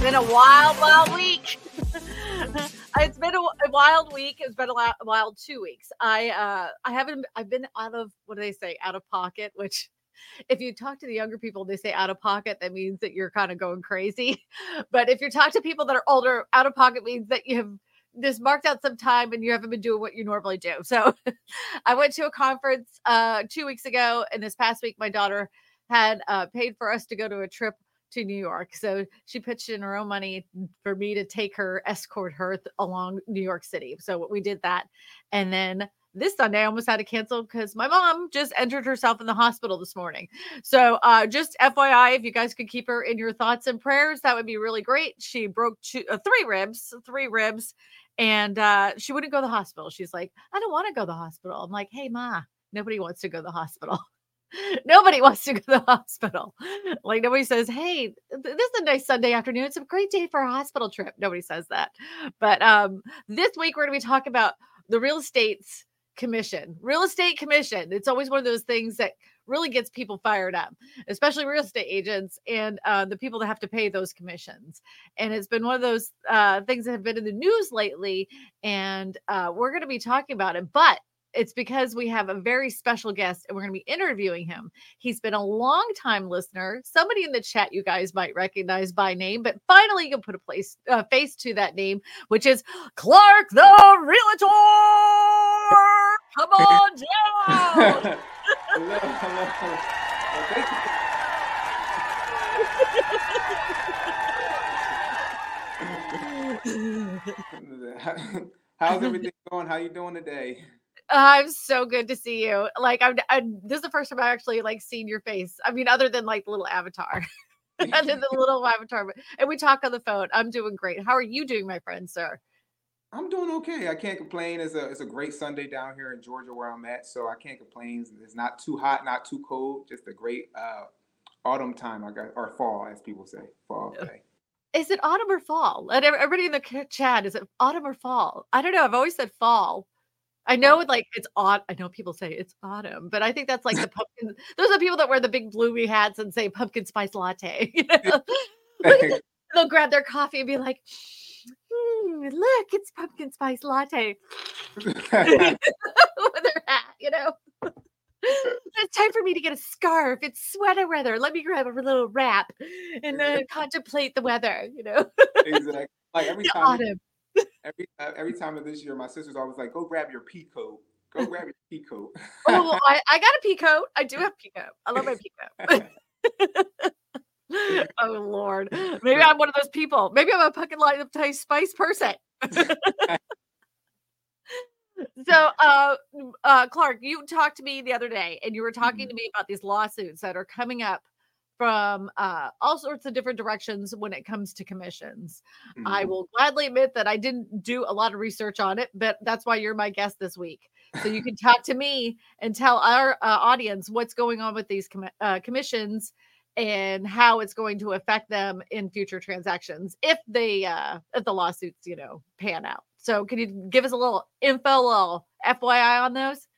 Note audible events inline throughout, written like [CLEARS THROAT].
been a wild, wild week. [LAUGHS] it's been a, a, wild week. It's been a wild two weeks. I uh I haven't I've been out of what do they say out of pocket, which if you talk to the younger people, they say out of pocket, that means that you're kind of going crazy. [LAUGHS] But if you talk to people that are older, out of pocket means that you have just marked out some time and you haven't been doing what you normally do. [LAUGHS] So I went to a conference uh two weeks ago, and this past week my daughter had uh, paid for us to go to a trip to New York. So she pitched in her own money for me to take her, escort her th- along New York City. So we did that. And then this Sunday I almost had to cancel because my mom just entered herself in the hospital this morning. So uh, just FYI, if you guys could keep her in your thoughts and prayers, that would be really great. She broke two, uh, three ribs, three ribs, and uh, she wouldn't go to the hospital. She's like, I don't want to go to the hospital. I'm like, hey, ma, nobody wants to go to the hospital. [LAUGHS] nobody wants to go to the hospital. Like nobody says, "Hey, this is a nice Sunday afternoon. It's a great day for a hospital trip." Nobody says that. But um, this week we're going to be talking about the real estate's commission. Real estate commission. It's always one of those things that really gets people fired up, especially real estate agents and uh, the people that have to pay those commissions. And it's been one of those uh, things that have been in the news lately, and uh, we're going to be talking about it. But it's because we have a very special guest and we're going to be interviewing him. He's been a long time listener. Somebody in the chat you guys might recognize by name, but finally you can put a place uh, face to that name, which is Clark the Realtor. Come on down. [LAUGHS] hello, hello. [LAUGHS] [LAUGHS] How's everything going? How you doing today? I'm so good to see you. Like I'm, I'm, this is the first time I actually like seen your face. I mean, other than like the little avatar, [LAUGHS] [LAUGHS] other than the little avatar. And we talk on the phone. I'm doing great. How are you doing, my friend, sir? I'm doing okay. I can't complain. It's a it's a great Sunday down here in Georgia where I'm at, so I can't complain. It's not too hot, not too cold. Just a great uh, autumn time. I got or fall, as people say, fall. Okay. Is it autumn or fall? And everybody in the chat, is it autumn or fall? I don't know. I've always said fall. I know like it's odd. I know people say it's autumn, but I think that's like the [LAUGHS] pumpkin. Those are people that wear the big bloomy hats and say pumpkin spice latte. [LAUGHS] You [LAUGHS] know? They'll grab their coffee and be like, mm, "Look, it's pumpkin spice latte." With their hat, you know. it's time for me to get a scarf. It's sweater weather. Let me grab a little wrap and then contemplate the weather. You know. exactly. Like every time. Autumn every uh, every time of this year, my sister's always like, "Go grab your pea coat. Go grab your pea coat." oh, I, I got a pea coat. I do have pea coat. I love my pea coat. [LAUGHS] [LAUGHS] oh Lord, maybe I'm one of those people. Maybe I'm a fucking light of spice person. [LAUGHS] so, uh, uh, Clark, you talked to me the other day, and you were talking mm-hmm. to me about these lawsuits that are coming up from uh, all sorts of different directions when it comes to commissions. Mm-hmm. I will gladly admit that I didn't do a lot of research on it, but that's why you're my guest this week. So you can talk to me and tell our uh, audience what's going on with these com- uh, commissions and how it's going to affect them in future transactions if they uh if the lawsuits you know pan out so can you give us a little info a little fyi on those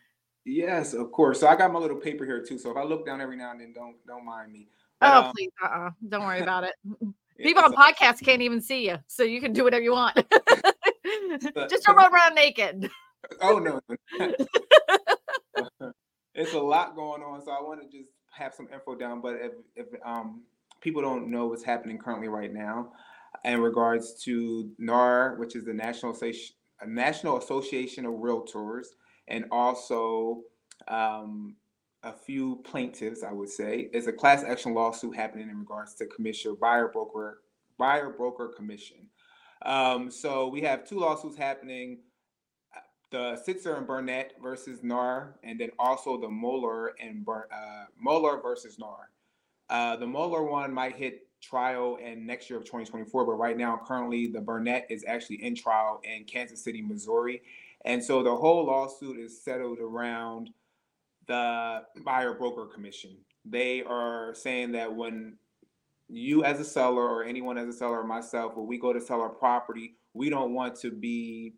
yes of course so i got my little paper here too so if i look down every now and then don't don't mind me oh, um, please, uh-uh. Don't worry about it. People on podcasts can't even see you, so you can do whatever you want. [LAUGHS] Just don't run around naked. [LAUGHS] Oh no. [LAUGHS] it's a lot going on, so I want to just have some info down. But if, if um, people don't know what's happening currently right now, in regards to NAR, which is the National Association, National Association of Realtors, and also um, a few plaintiffs, I would say, is a class action lawsuit happening in regards to commission buyer broker buyer broker commission. Um, so we have two lawsuits happening: the Sitzer and Burnett versus NAR, and then also the Moeller and Bur- uh, Moeller versus NAR. Uh, the Moeller one might hit trial in next year of 2024, but right now, currently, the Burnett is actually in trial in Kansas City, Missouri, and so the whole lawsuit is settled around the buyer broker commission. They are saying that when you as a seller or anyone as a seller or myself, when we go to sell our property, we don't want to be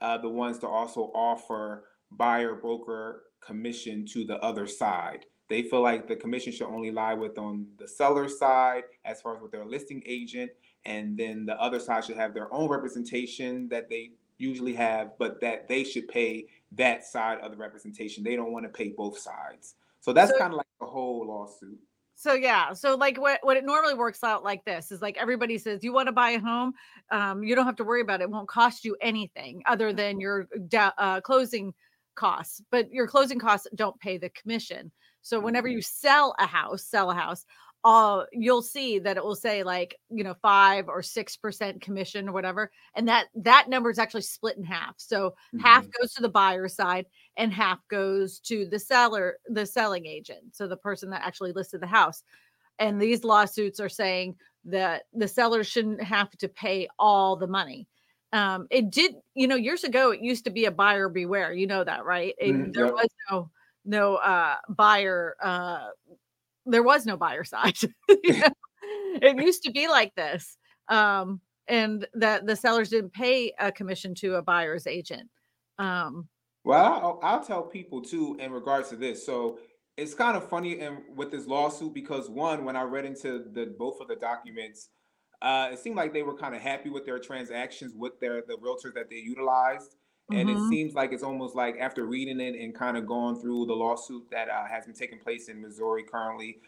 uh, the ones to also offer buyer broker commission to the other side. They feel like the commission should only lie with on the seller side as far as with their listing agent and then the other side should have their own representation that they usually have, but that they should pay that side of the representation. They don't want to pay both sides. So that's so, kind of like the whole lawsuit. So yeah, so like what what it normally works out like this is like everybody says you want to buy a home, um, you don't have to worry about it. it won't cost you anything other than your uh, closing costs, but your closing costs don't pay the commission. So whenever mm-hmm. you sell a house, sell a house, uh, you'll see that it will say like you know five or six percent commission or whatever, and that that number is actually split in half. So mm-hmm. half goes to the buyer side and half goes to the seller, the selling agent, so the person that actually listed the house. And these lawsuits are saying that the seller shouldn't have to pay all the money. Um, it did, you know, years ago it used to be a buyer beware. You know that, right? It, mm, there was no no uh buyer uh there was no buyer side. [LAUGHS] it [LAUGHS] used to be like this. Um, and that the sellers didn't pay a commission to a buyer's agent. Um, well, I'll, I'll tell people too in regards to this. So it's kind of funny and with this lawsuit because one, when I read into the both of the documents, uh, it seemed like they were kind of happy with their transactions with their the realtors that they utilized. And mm-hmm. it seems like it's almost like after reading it and kind of going through the lawsuit that uh, has been taking place in Missouri currently,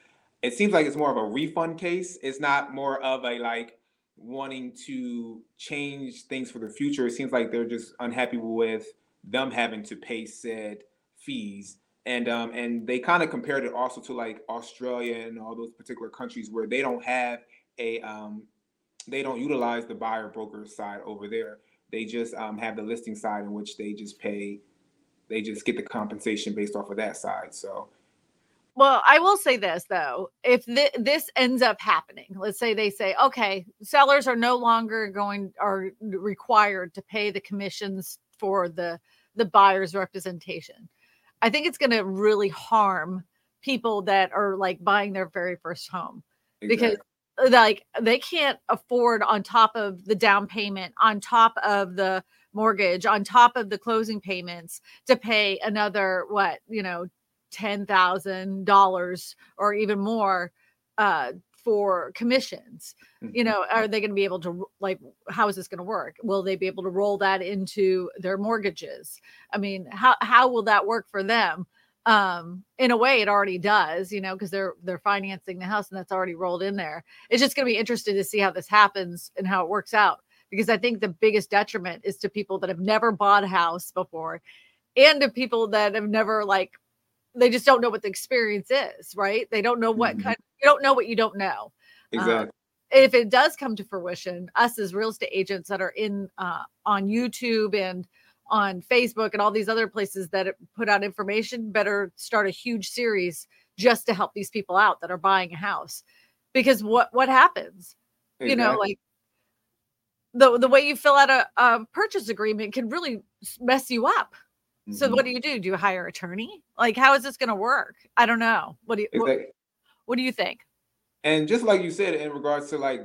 it seems like it's more of a refund case. It's not more of a like wanting to change things for the future. It seems like they're just unhappy with them having to pay said fees. And um, and they kind of compared it also to like Australia and all those particular countries where they don't have a um, they don't utilize the buyer broker side over there they just um, have the listing side in which they just pay, they just get the compensation based off of that side. So, well, I will say this though: if th- this ends up happening, let's say they say, okay, sellers are no longer going are required to pay the commissions for the the buyer's representation. I think it's going to really harm people that are like buying their very first home exactly. because like they can't afford on top of the down payment on top of the mortgage on top of the closing payments to pay another what you know ten thousand dollars or even more uh for commissions. Mm-hmm. you know are they going to be able to like how is this going to work? Will they be able to roll that into their mortgages? I mean how how will that work for them um in a way it already does you know because they're they're financing the house and that's already rolled in there. It's just going to be interesting to see how this happens and how it works out because i think the biggest detriment is to people that have never bought a house before and to people that have never like they just don't know what the experience is right? They don't know what mm-hmm. kind you don't know what you don't know. Exactly um, if it does come to fruition us as real estate agents that are in uh, on youtube and on Facebook and all these other places that put out information better start a huge series just to help these people out that are buying a house. Because what what happens? Exactly. you know like the the way you fill out a, a purchase agreement can really mess you up. Mm-hmm. so what do you do? Do you hire attorney? Like how is this going to work? I don't know. What do you exactly. what, what do you think? And just like you said in regards to like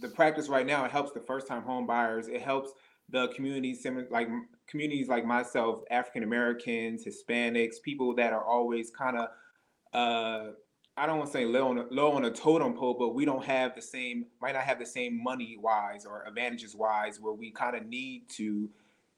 the practice right now it helps the first time home buyers. It helps the communities like communities like myself, African Americans, Hispanics, people that are always kind of uh, I don't want to say low on a, low on a totem pole, but we don't have the same might not have the same money wise or advantages wise where we kind of need to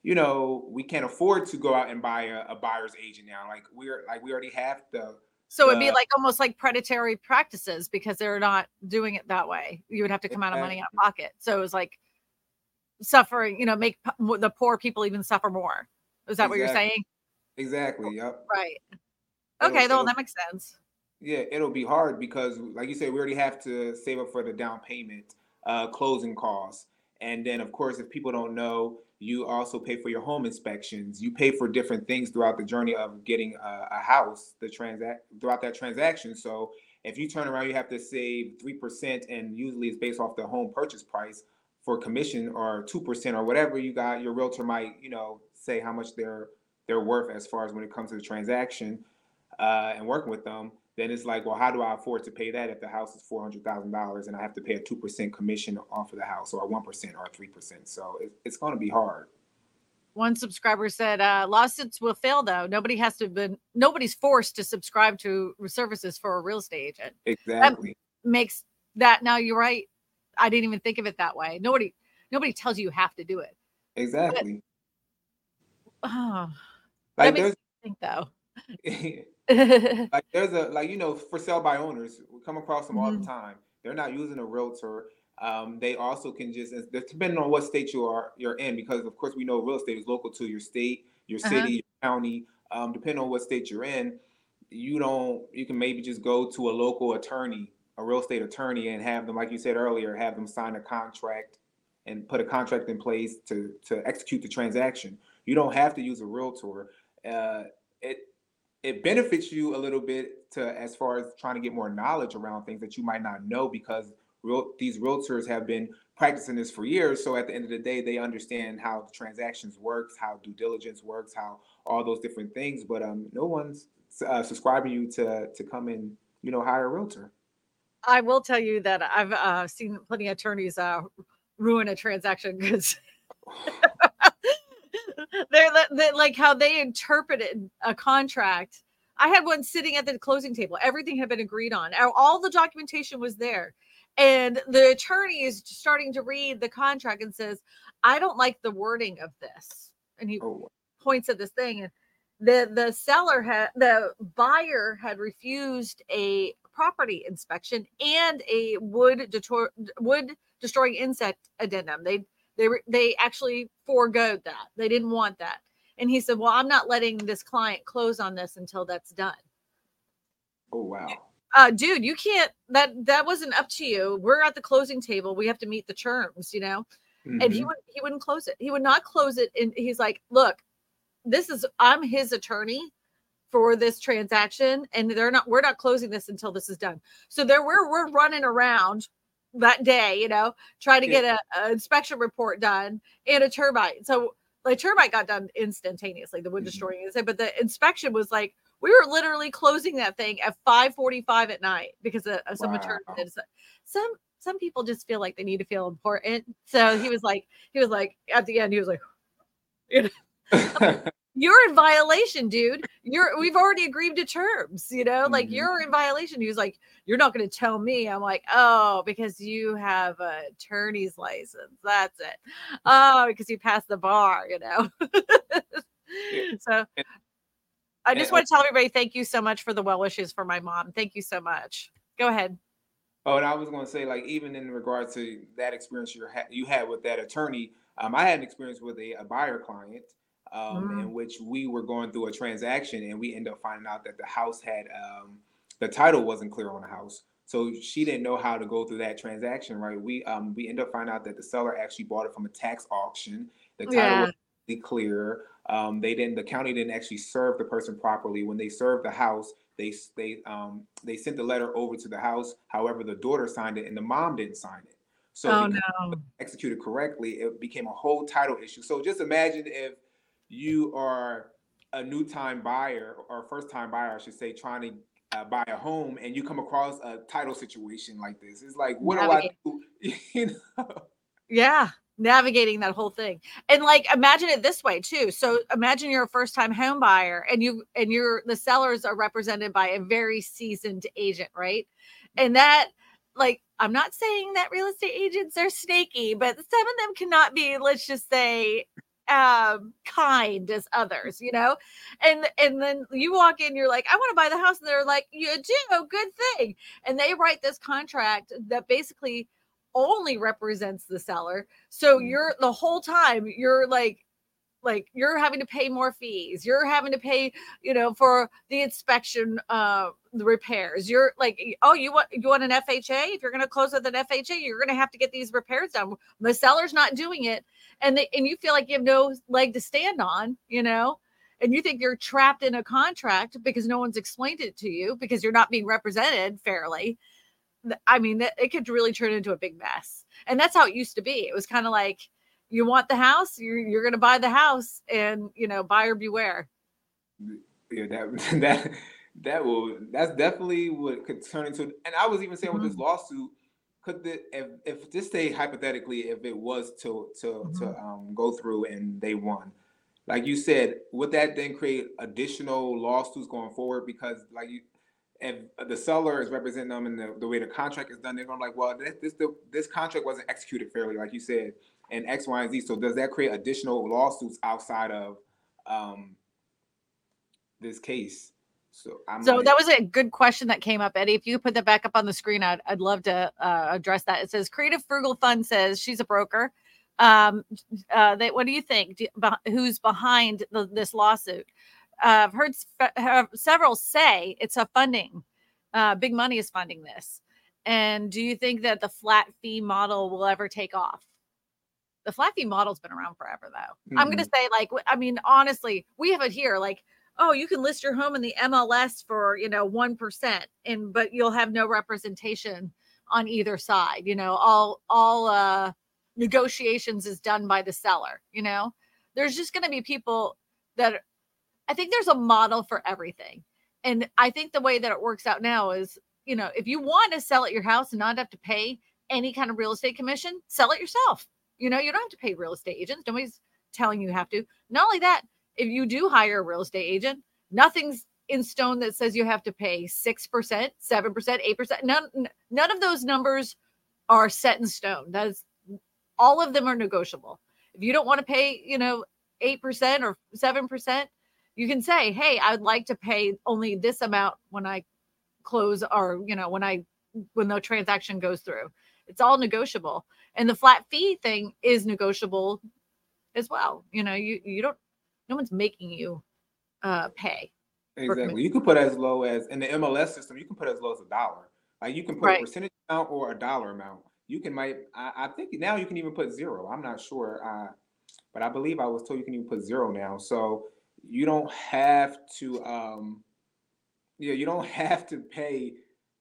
you know we can't afford to go out and buy a, a buyer's agent now like we're like we already have the so it'd be like almost like predatory practices because they're not doing it that way. You would have to come out of money out of pocket. So it was like suffering, you know, make the poor people even suffer more. Is that exactly. what you're saying? Exactly. Yep. Right. Okay, it'll, well, that makes sense. Yeah, it'll be hard because, like you said, we already have to save up for the down payment, uh, closing costs, and then, of course, if people don't know, you also pay for your home inspections. You pay for different things throughout the journey of getting a, a house, the transact throughout that transaction. So if you turn around, you have to save three percent, and usually it's based off the home purchase price for commission or two percent or whatever you got, your realtor might you know say how much they're they're worth as far as when it comes to the transaction uh, and working with them. Then it's like, well, how do I afford to pay that if the house is four hundred thousand dollars and I have to pay a two percent commission off of the house, or one percent, or three percent? So it, it's going to be hard. One subscriber said, uh, "Lawsuits will fail though. Nobody has to been nobody's forced to subscribe to services for a real estate agent. Exactly that makes that now you're right I didn't even think of it that way. Nobody nobody tells you you have to do it. Exactly. But, oh, like there's think though. [LAUGHS] like there's a like you know for sale by owners we come across them all the Mhm. time they're not using a realtor um, they also can just depending on what state you are you're in because of course we know real estate is local to your state your Uh-huh. city your county um, depending on what state you're in you don't you can maybe just go to a local attorney a real estate attorney and have them like you said earlier have them sign a contract and put a contract in place to to execute the transaction. You don't have to use a realtor. Uh, it it benefits you a little bit to as far as trying to get more knowledge around things that you might not know because real these realtors have been practicing this for years. So at the end of the day they understand how the transactions works how due diligence works how all those different things. But um no one's uh, subscribing you to to come and you know hire a realtor I will tell you that I've uh, seen plenty of attorneys uh, ruin a transaction because [LAUGHS] they're, they're like how they interpreted a contract. I had one sitting at the closing table. Everything had been agreed on. All- the documentation was there. And the attorney is starting to read the contract and says, I don't like the wording of this. And he oh points at this thing and the the seller had the buyer had refused a property inspection and a wood detor- wood destroying insect addendum. They they they actually foregoed that. They didn't want that. And he said well i'm not letting this client close on this until that's done. Oh wow. Uh dude you can't that that wasn't up to you. We're at the closing table. We have to meet the terms you know? And he Mhm. would he wouldn't close it. He would not close it. And he's like, look, this is I'm his attorney for this transaction, and they're not we're not closing this until this is done. So there we're we're running around that day, you know, trying to Yeah. get a, a inspection report done and a termite. So the termite got done instantaneously, the wood Mhm. destroying insect, but the inspection was like we were literally closing that thing at 5:45 at night because of, of some Wow. some some people just feel like they need to feel important. So he was like, he was like, at the end, he was like, [SIGHS] you know, like, [LAUGHS] "You're in violation, dude. You're we've already agreed to terms. You know, like Mhm. you're in violation." He was like, "You're not going to tell me." I'm like, "Oh, because you have a attorney's license. That's it. Oh, because you passed the bar. You know." [LAUGHS] So. I just want to tell everybody thank you so much for the well wishes for my mom. Thank you so much. Go ahead. Oh, and I was going to say, like, even in regard to that experience you ha- you had with that attorney, um, I had an experience with a, a buyer client um, Mm. in which we were going through a transaction, and we ended up finding out that the house had um, the title wasn't clear on the house, so she didn't know how to go through that transaction. Right? We um, we ended up finding out that the seller actually bought it from a tax auction. The title Yeah. was really clear. Um, they didn't. The county didn't actually serve the person properly when they served the house. They they um they sent the letter over to the house. However, the daughter signed it and the mom didn't sign it. So Oh no. executed correctly, it became a whole title issue. So just imagine if you are a new time buyer or first time buyer, I should say, trying to uh, buy a home and you come across a title situation like this. It's like, what Navigate. do I [LAUGHS] do? you know? Yeah, navigating that whole thing. And like imagine it this way too. So imagine you're a first time home buyer and you and you're the sellers are represented by a very seasoned agent, right? And that like I'm not saying that real estate agents are snaky, but some of them cannot be, let's just say, um kind as others you know? And and then you walk in you're like i want to buy the house and they're like you do good thing. And they write this contract that basically only represents the seller. So Mm. you're the whole time you're like like you're having to pay more fees. You're having to pay you know for the inspection uh the repairs. You're like oh you want you want an fha if you're going to close with an fha you're going to have to get these repairs done. The seller's not doing it and they, and you feel like you have no leg to stand on you know and you think you're trapped in a contract because no one's explained it to you because you're not being represented fairly I mean, it could really turn into a big mess. And that's how it used to be. It was kind of like you want the house, you're, you're going to buy the house, and you know, buyer beware. yeah, that [LAUGHS] that that will that's definitely what could turn into. And I was even saying with this Mhm. lawsuit, could the if if just say hypothetically, if it was to to to um, go through and they won, like you said, would that then create additional lawsuits going forward? Because like you, if the seller is representing them and the, the way the contract is done, they're going to like, well, this this, the, this contract wasn't executed fairly, like you said, and X, Y, and Z. So does that create additional lawsuits outside of um, this case? So, I'm so like, that was a good question that came up, Eddie. If you could put that back up on the screen, I'd, I'd love to uh, address that. It says Creative Frugal Fund says she's a broker. Um, uh, they, what do you think? Do, who's behind the, this lawsuit? Uh, I've heard sp- several say it's a funding. Uh, big money is funding this. And do you think that the flat fee model will ever take off? The flat fee model's been around forever, though. Mm-hmm. I'm going to say, like, I mean, honestly, we have it here. Like, oh, you can list your home in the MLS for, you know, 1% and but you'll have no representation on either side, you know, all all uh negotiations is done by the seller, you know. There's just going to be people that I think there's a model for everything. And I think the way that it works out now is, you know, if you want to sell at your house and not have to pay any kind of real estate commission, sell it yourself. You know, you don't have to pay real estate agents. Nobody's telling you have to. Not only that, if you do hire a real estate agent, nothing's in stone that says you have to pay 6%, 7%, 8%. None none of those numbers are set in stone. That is all of them are negotiable. If you don't want to pay, you know, 8% or 7%, you can say, "Hey, I'd like to pay only this amount when I close or, you know, when I when the transaction goes through." It's all negotiable. And the flat fee thing is negotiable as well. You know, you you don't no one's making you uh, pay. Exactly. You can put as low as in the MLS system. You can put as low as a dollar. Like you can put right. a percentage amount or a dollar amount. You can might. I, I, think now you can even put zero. I'm not sure. Uh, but I believe I was told you can even put zero now. So you don't have to. Um, yeah, you don't [LAUGHS] have to pay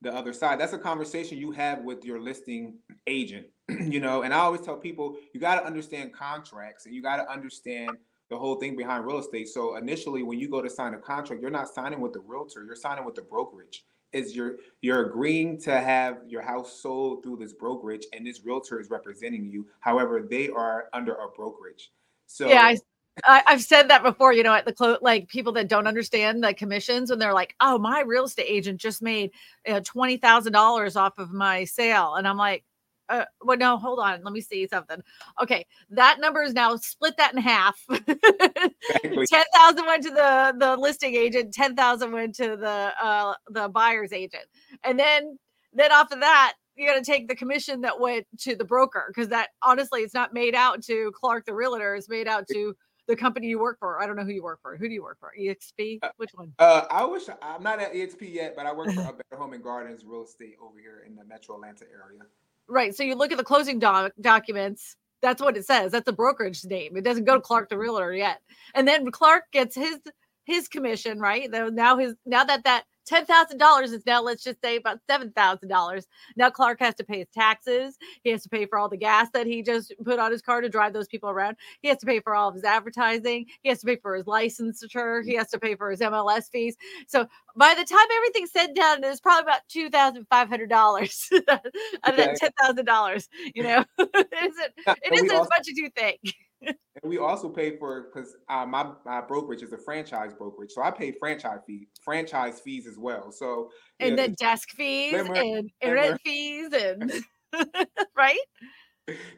the other side. That's a conversation you have with your listing agent. [CLEARS THROAT] you know, and I always tell people you got to understand contracts and you got to understand the whole thing behind real estate. So initially, when you go to sign a contract, you're not signing with the realtor, you're signing with the brokerage. Is you're you're agreeing to have your house sold through this brokerage, and this realtor is representing you. However, they are under a brokerage. So yeah, I, I, have said that before. You know, at the close, like people that don't understand the commissions, and they're like, "Oh, my real estate agent just made you know, twenty thousand dollars off of my sale," and I'm like, uh, well, no, hold on. Let me see something. Okay, that number is now split that in half. [LAUGHS] exactly. Ten thousand went to the the listing agent. Ten thousand went to the uh the buyer's agent, and then then off of that, you got to take the commission that went to the broker because that honestly, it's not made out to Clark the realtor. It's made out to the company you work for. I don't know who you work for. Who do you work for? EXP? Uh, Which one? Uh, I wish I'm not at EXP yet, but I work for [LAUGHS] a Better Home and Gardens Real Estate over here in the Metro Atlanta area. Right. So you look at the closing doc- documents. That's what it says. That's a brokerage name. It doesn't go to Clark the realtor yet. And then Clark gets his his commission, right? Now his now that that ten thousand dollars is now let's just say about seven thousand dollars. Now Clark has to pay his taxes. He has to pay for all the gas that he just put on his car to drive those people around. He has to pay for all of his advertising. He has to pay for his licensure. He has to pay for his MLS fees. So by the time everything's said and done, it's probably about two thousand five hundred dollars [LAUGHS] out of that ten thousand dollars. You know, [LAUGHS] it isn't it isn't as much as you think and we also pay for because uh, my my brokerage is a franchise brokerage, so I pay franchise fee franchise fees as well. So and then desk fees slimmer, and internet fees and [LAUGHS] right.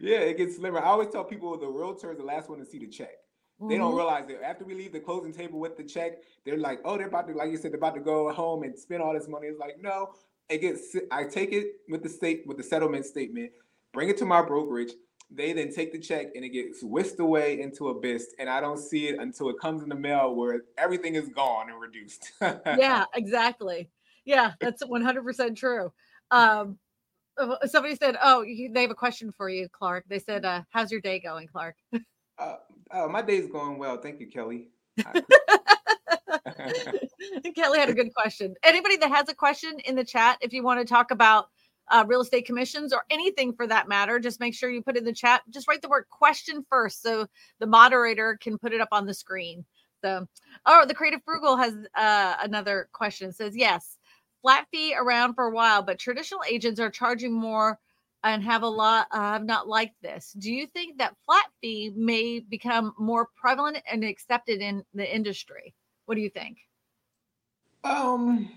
Yeah, it gets slimmer. I always tell people the realtor is the last one to see the check. They don't mm-hmm. realize that after we leave the closing table with the check, they're like, oh, they're about to, like you said, they're about to go home and spend all this money. It's like, no, it gets. I take it with the state with the settlement statement, bring it to my brokerage. They then take the check and it gets whisked away into abyss, and I don't see it until it comes in the mail where everything is gone and reduced. [LAUGHS] yeah, exactly. Yeah, that's 100% true. Um, uh, somebody said, "Oh, they have a question for you, Clark." They said, uh, "How's your day going, Clark?" uh, uh, my day's going well, thank you, Kelly. [LAUGHS] [LAUGHS] Kelly had a good question. Anybody that has a question in the chat, if you want to talk about uh, real estate commissions or anything for that matter, just make sure you put in the chat. Just write the word question first so the moderator can put it up on the screen. So, oh, the Creative Frugal has uh, another question. It says, yes, flat fee around for a while, but traditional agents are charging more and have a lot uh, have not liked this. Do you think that flat fee may become more prevalent and accepted in the industry? What do you think? Um,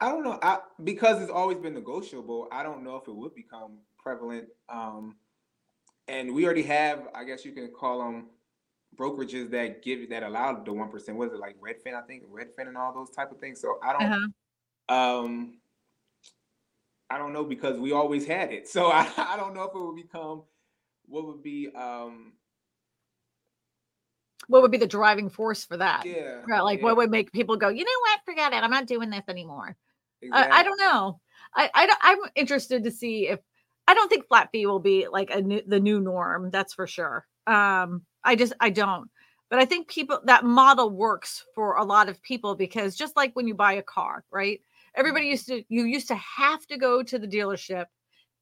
I don't know. I because it's always been negotiable. I don't know if it would become prevalent. Um, and we already have, I guess you can call them brokerages that give that allow the one percent. Was it like Redfin? I think Redfin and all those type of things. So I don't. Uh-huh. Um, I don't know because we always had it. [LAUGHS] So I, I don't know if it would become what would be um what would be the driving force for that? Yeah. Right. Like yeah. what would make people go, you know what, forget it. I'm not doing this anymore. Exactly. I, I, don't know. I, I I'm interested to see if I don't think flat fee will be like a new the new norm. That's for sure. Um, I just I don't. But I think people that model works for a lot of people because just like when you buy a car, right? Everybody used to you used to have to go to the dealership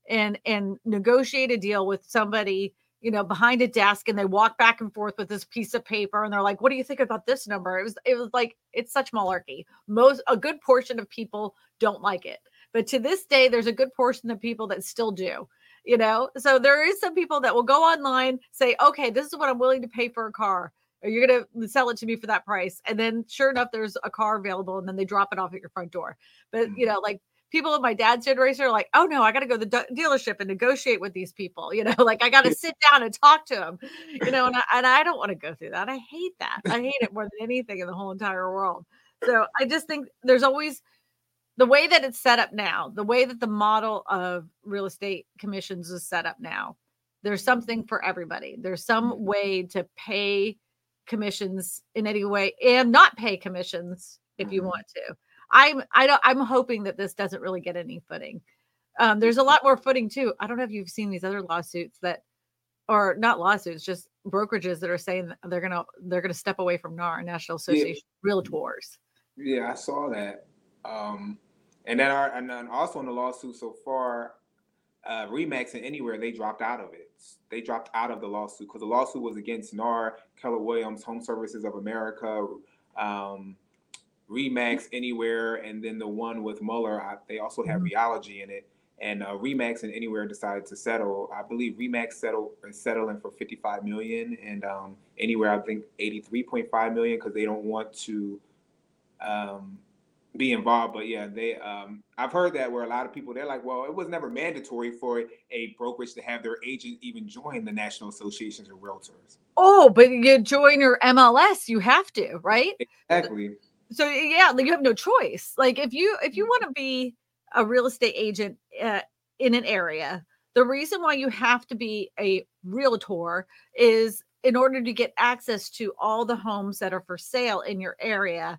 and and negotiate a deal with somebody you know behind a desk and they walk back and forth with this piece of paper and they're like what do you think about this number? It was it was like it's such malarkey. Most a good portion of people don't like it. But to this day there's a good portion of people that still do you know? So there is some people that will go online say okay this is what i'm willing to pay for a car. Or you're going to sell it to me for that price? And then sure enough there's a car available and then they drop it off at your front door. But you mm-hmm. know like people of my dad's generation are like, oh no, I got to go to the dealership and negotiate with these people. You [LAUGHS] know, like I got to sit down and talk to them. You know, and I, and I don't want to go through that. I hate that. I hate it more than anything in the whole entire world. So I just think there's always the way that it's set up now, the way that the model of real estate commissions is set up now. There's something for everybody. There's some mm-hmm. way to pay commissions in any way and not pay commissions if you mm-hmm. want to. I'm I don't I'm hoping that this doesn't really get any footing. Um, there's a lot more footing too. I don't know if you've seen these other lawsuits that, or not lawsuits, just brokerages that are saying that they're gonna they're gonna step away from NAR, National Association yeah. Realtors. Yeah, I saw that. Um, and then our and then also in the lawsuit so far, uh, Remax and Anywhere they dropped out of it. They dropped out of the lawsuit because the lawsuit was against NAR, Keller Williams, Home Services of America, um, Remax Anywhere, and then the one with Mueller. I, they also have mm-hmm. Realogy in it. And uh, Remax and Anywhere decided to settle. I believe Remax settled is settling for 55 million, and um, Anywhere I think 83.5 million because they don't want to um, be involved. But yeah, they um, I've heard that where a lot of people they're like, well, it was never mandatory for a brokerage to have their agent even join the National Associations of Realtors. Oh, but you join your MLS, you have to, right? Exactly so yeah like you have no choice like if you if you mm-hmm. want to be a real estate agent uh, in an area the reason why you have to be a realtor is in order to get access to all the homes that are for sale in your area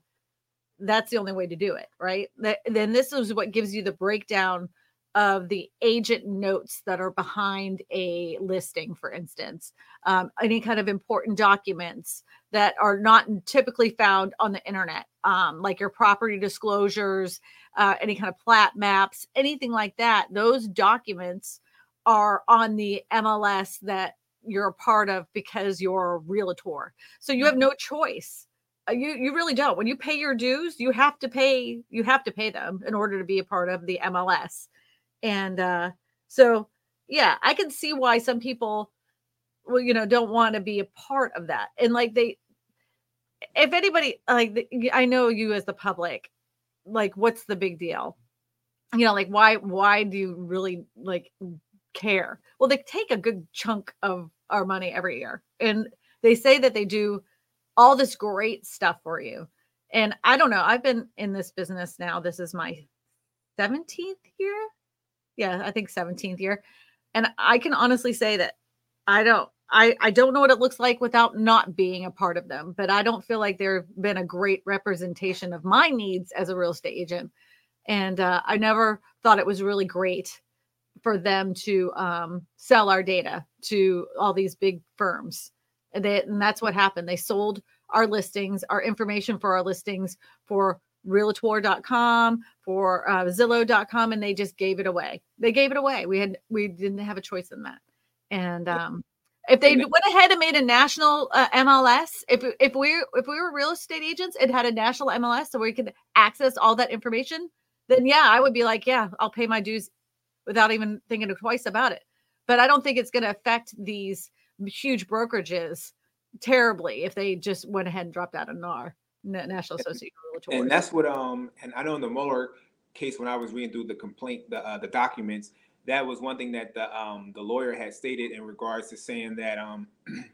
that's the only way to do it right that, then this is what gives you the breakdown of the agent notes that are behind a listing, for instance, um, any kind of important documents that are not typically found on the internet, um, like your property disclosures, uh, any kind of plat maps, anything like that. Those documents are on the MLS that you're a part of because you're a realtor. So you have no choice. Uh, you you really don't. When you pay your dues, you have to pay you have to pay them in order to be a part of the MLS. And uh, so, yeah, I can see why some people, well, you know, don't want to be a part of that. And like they, if anybody, like, I know you as the public, like, what's the big deal? You know, like, why, why do you really like care? Well, they take a good chunk of our money every year. And they say that they do all this great stuff for you. And I don't know, I've been in this business now. This is my 17th year yeah, I think 17th year. And I can honestly say that I don't I I don't know what it looks like without not being a part of them, but I don't feel like there've been a great representation of my needs as a real estate agent. And uh, I never thought it was really great for them to um, sell our data to all these big firms. And, they, and that's what happened. They sold our listings, our information for our listings for realtor.com for uh, zillow.com and they just gave it away they gave it away we had we didn't have a choice in that and um if they went ahead and made a national uh, MLS, if if we if we were real estate agents, and had a national MLS so we could access all that information, then yeah, I would be like, yeah, I'll pay my dues without even thinking twice about it. But I don't think it's going to affect these huge brokerages terribly if they just went ahead and dropped out of NAR. National Association of Realtors. And that's what um and I know in the Mueller case when I was reading through the complaint, the uh, the documents, that was one thing that the um, the lawyer had stated in regards to saying that um, [CLEARS THROAT]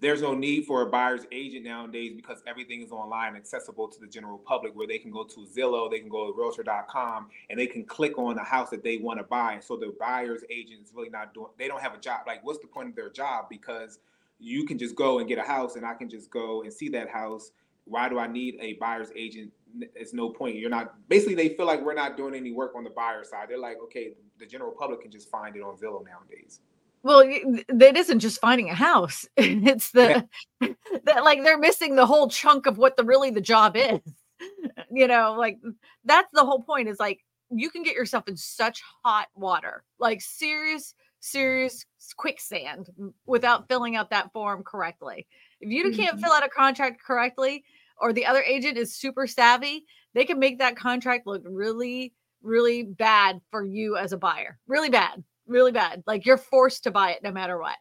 there's no need for a buyer's agent nowadays because everything is online accessible to the general public where they can go to Zillow, they can go to realtor.com and they can click on the house that they want to buy. So the buyer's agent is really not doing they don't have a job. Like what's the point of their job? Because you can just go and get a house and I can just go and see that house. Why do I need a buyer's agent? It's no point. You're not basically they feel like we're not doing any work on the buyer side. They're like, okay, the general public can just find it on Zillow nowadays. Well, it isn't just finding a house. [LAUGHS] It's the [LAUGHS] that like they're missing the whole chunk of what the really the job is. [LAUGHS] You know, like that's the whole point is like you can get yourself in such hot water, like serious, serious quicksand without filling out that form correctly. If you mm-hmm. can't fill out a contract correctly, or the other agent is super savvy, they can make that contract look really, really bad for you as a buyer. Really bad really bad. Like you're forced to buy it no matter what.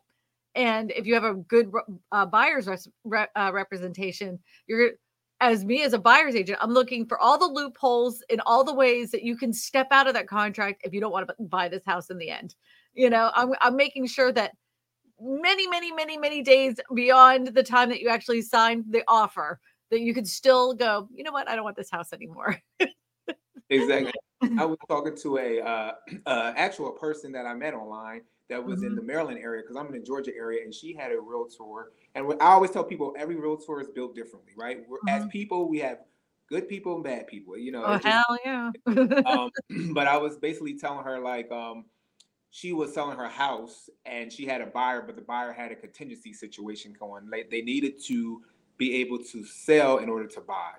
And if you have a good uh, buyer's res- re- uh, representation, you're as me as a buyer's agent, I'm looking for all the loopholes in all the ways that you can step out of that contract if you don't want to buy this house in the end. You know, I'm, I'm making sure that many, many, many, many days beyond the time that you actually signed the offer, that you could still go, you know what, I don't want this house anymore. exactly. [LAUGHS] I was talking to a uh, [CLEARS THROAT] uh, actual person that I met online that was mm-hmm. in the Maryland area because I'm in the Georgia area, and she had a realtor. And I always tell people every realtor is built differently, right? Mm-hmm. As people, we have good people and bad people. You know. Oh just, hell yeah! [LAUGHS] um, [CLEARS THROAT] but I was basically telling her like um, she was selling her house and she had a buyer, but the buyer had a contingency situation going. Like they needed to be able to sell in order to buy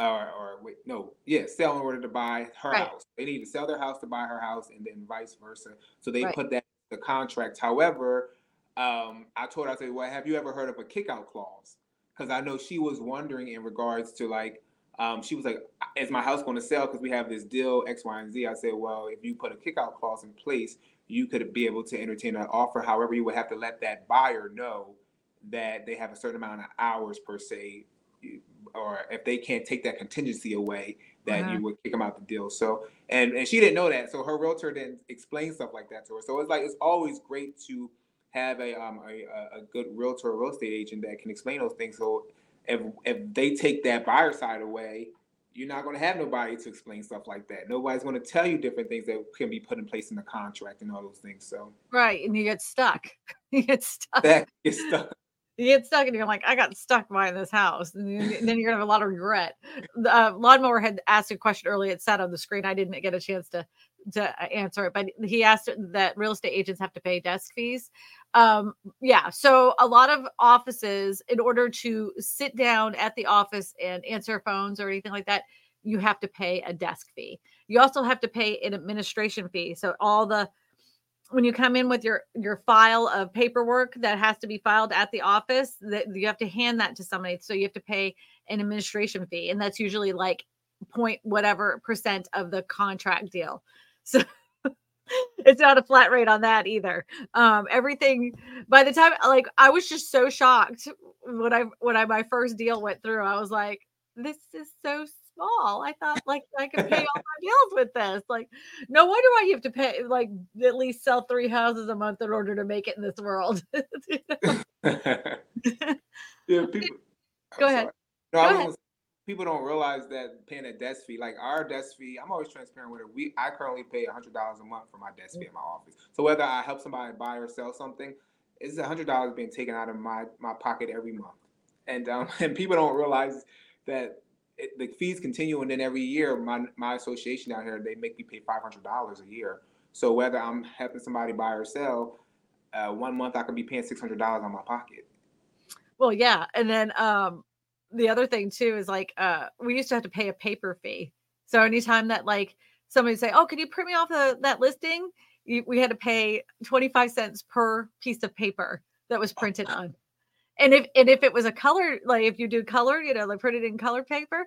or, or wait, no, yeah, sell in order to buy her right. house. They need to sell their house to buy her house, and then vice versa. So they right. put that the contract. However, um, I told her, I said, "Well, have you ever heard of a kickout clause?" Because I know she was wondering in regards to like, um, she was like, "Is my house going to sell?" Because we have this deal X, Y, and Z. I said, "Well, if you put a kickout clause in place, you could be able to entertain an offer. However, you would have to let that buyer know." That they have a certain amount of hours per se or if they can't take that contingency away, that uh-huh. you would kick them out the deal. So and and she didn't know that, so her realtor didn't explain stuff like that to her. So it's like it's always great to have a um a, a good realtor or real estate agent that can explain those things. So if if they take that buyer side away, you're not going to have nobody to explain stuff like that. Nobody's going to tell you different things that can be put in place in the contract and all those things. So right, and you get stuck. [LAUGHS] you get stuck. That gets stuck you get stuck and you're like, I got stuck buying this house. And then you're gonna have a lot of regret. Uh, Lawnmower had asked a question earlier. It sat on the screen. I didn't get a chance to to uh, answer it, but he asked that real estate agents have to pay desk fees. Um, yeah, so a lot of offices, in order to sit down at the office and answer phones or anything like that, you have to pay a desk fee. You also have to pay an administration fee. So all the when you come in with your your file of paperwork that has to be filed at the office that you have to hand that to somebody. So you have to pay an administration fee and that's usually like point whatever percent of the contract deal. [LAUGHS] So it's not a flat rate on that either. Um everything by the time like i was just so shocked when i when i my first deal went through i was like this is so small. I thought like I could pay [LAUGHS] all my bills with this. Like, no wonder why you have to pay like at least sell three houses a month in order to make it in this world. [LAUGHS] [LAUGHS] yeah, people. Go ahead. No, Go ahead. people don't realize that paying a desk fee, like our desk fee, I'm always transparent with it. We I currently pay hundred dollars a month for my desk fee in my office. So whether I help somebody buy or sell something, it's a hundred dollars being taken out of my my pocket every month. And um, and people don't realize that it, the fees continue, and then every year, my my association out here, they make me pay five hundred dollars a year. So whether I'm helping somebody buy or sell, uh, one month I could be paying six hundred dollars on my pocket. Well, yeah, and then um, the other thing too is like uh, we used to have to pay a paper fee. So anytime that like somebody say, "Oh, can you print me off the, that listing?" You, we had to pay twenty five cents per piece of paper that was printed [LAUGHS] on and if and if it was a color like if you do color you know like put it in color paper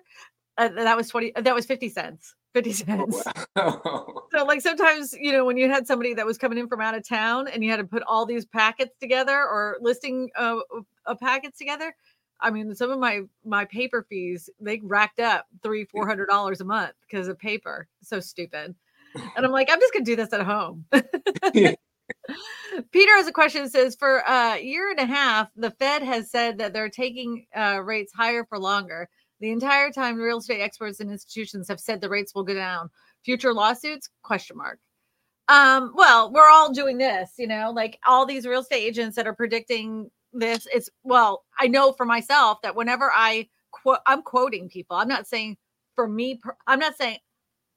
uh, that was 20 that was 50 cents 50 [LAUGHS] cents wow. so like sometimes you know when you had somebody that was coming in from out of town and you had to put all these packets together or listing uh, uh packets together I mean, some of my my paper fees they racked up three four hundred dollars a month because of paper. So stupid. [LAUGHS] And I'm like, I'm just gonna do this at home. Peter has a question. Says for a year and a half, the Fed has said that they're taking uh, rates higher for longer. The entire time, real estate experts and institutions have said the rates will go down. Future lawsuits? Question mark. Um, well, we're all doing this, you know, like all these real estate agents that are predicting this. It's well, I know for myself that whenever I quote, I'm quoting people. I'm not saying for me. I'm not saying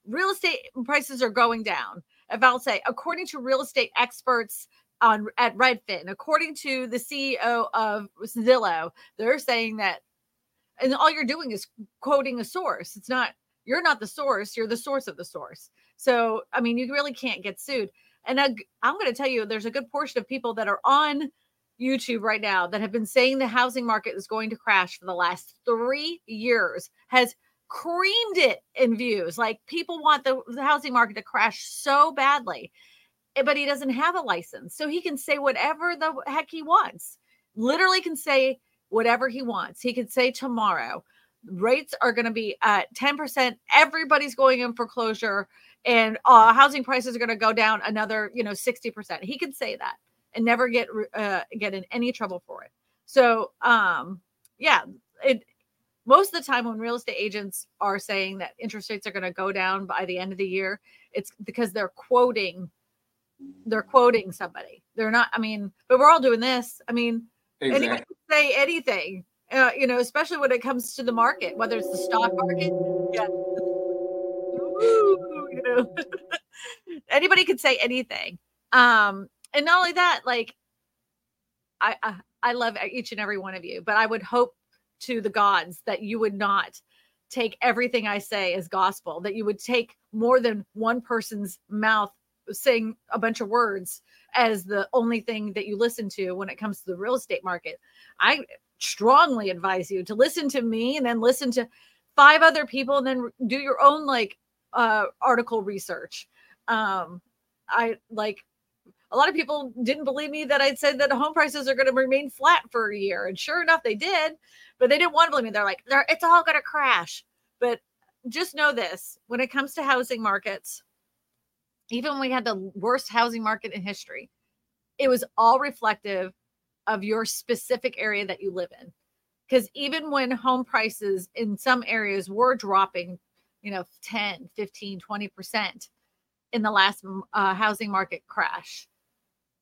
real estate prices are going down. I'll say, according to real estate experts on at Redfin, according to the CEO of Zillow, they're saying that, and all you're doing is quoting a source. It's not you're not the source. You're the source of the source. So I mean, you really can't get sued. And I, I'm going to tell you, there's a good portion of people that are on YouTube right now that have been saying the housing market is going to crash for the last three years has creamed it in views. Like people want the, the housing market to crash so badly, eh, but he doesn't have a license. So he can say whatever the heck he wants. Literally can say whatever he wants. He could say tomorrow rates are going to be at 10%. Everybody's going in foreclosure and uh, housing prices are going to go down another, you know, 60%. He could say that and never get uh, get in any trouble for it. So, um, yeah, it most of the time when real estate agents are saying that interest rates are going to go down by the end of the year, it's because they're quoting they're quoting somebody. They're not. I mean, but we're all doing this. I mean, exactly. anybody can say anything. Uh, you know, especially when it comes to the market, whether it's the stock market. Yeah. Ooh, you know, [LAUGHS] anybody could say anything. Um, and not only that, like I, I I love each and every one of you, but I would hope to the gods that you would not take everything I say as gospel, that you would take more than one person's mouth saying a bunch of words as the only thing that you listen to when it comes to the real estate market. I strongly advise you to listen to me and then listen to five other people and then do your own like uh article research. Um I like a lot of people didn't believe me that I'd said that home prices are going to remain flat for a year. And sure enough, they did, but they didn't want to believe me. They're like, They're, it's all going to crash. But just know this when it comes to housing markets, even when we had the worst housing market in history, it was all reflective of your specific area that you live in. Because even when home prices in some areas were dropping, you know, 10, 15, 20% in the last uh, housing market crash,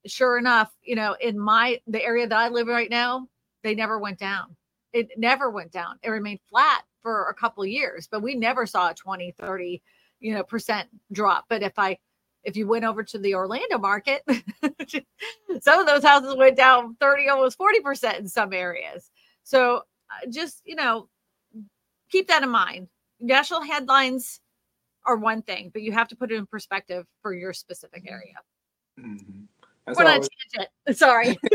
sure enough, you know, in my the area that I live in right now, they never went down. It never went down. It remained flat for a couple of years, but we never saw a 20, 30, you know, percent drop. But if I if you went over to the Orlando market, [LAUGHS] some of those houses went down 30, almost 40% in some areas. So uh, just, you know, keep that in mind. National headlines are one thing, but you have to put it in perspective for your specific mm-hmm. area. Mm-hmm. That's We're not tangent. [LAUGHS] Sorry. [LAUGHS]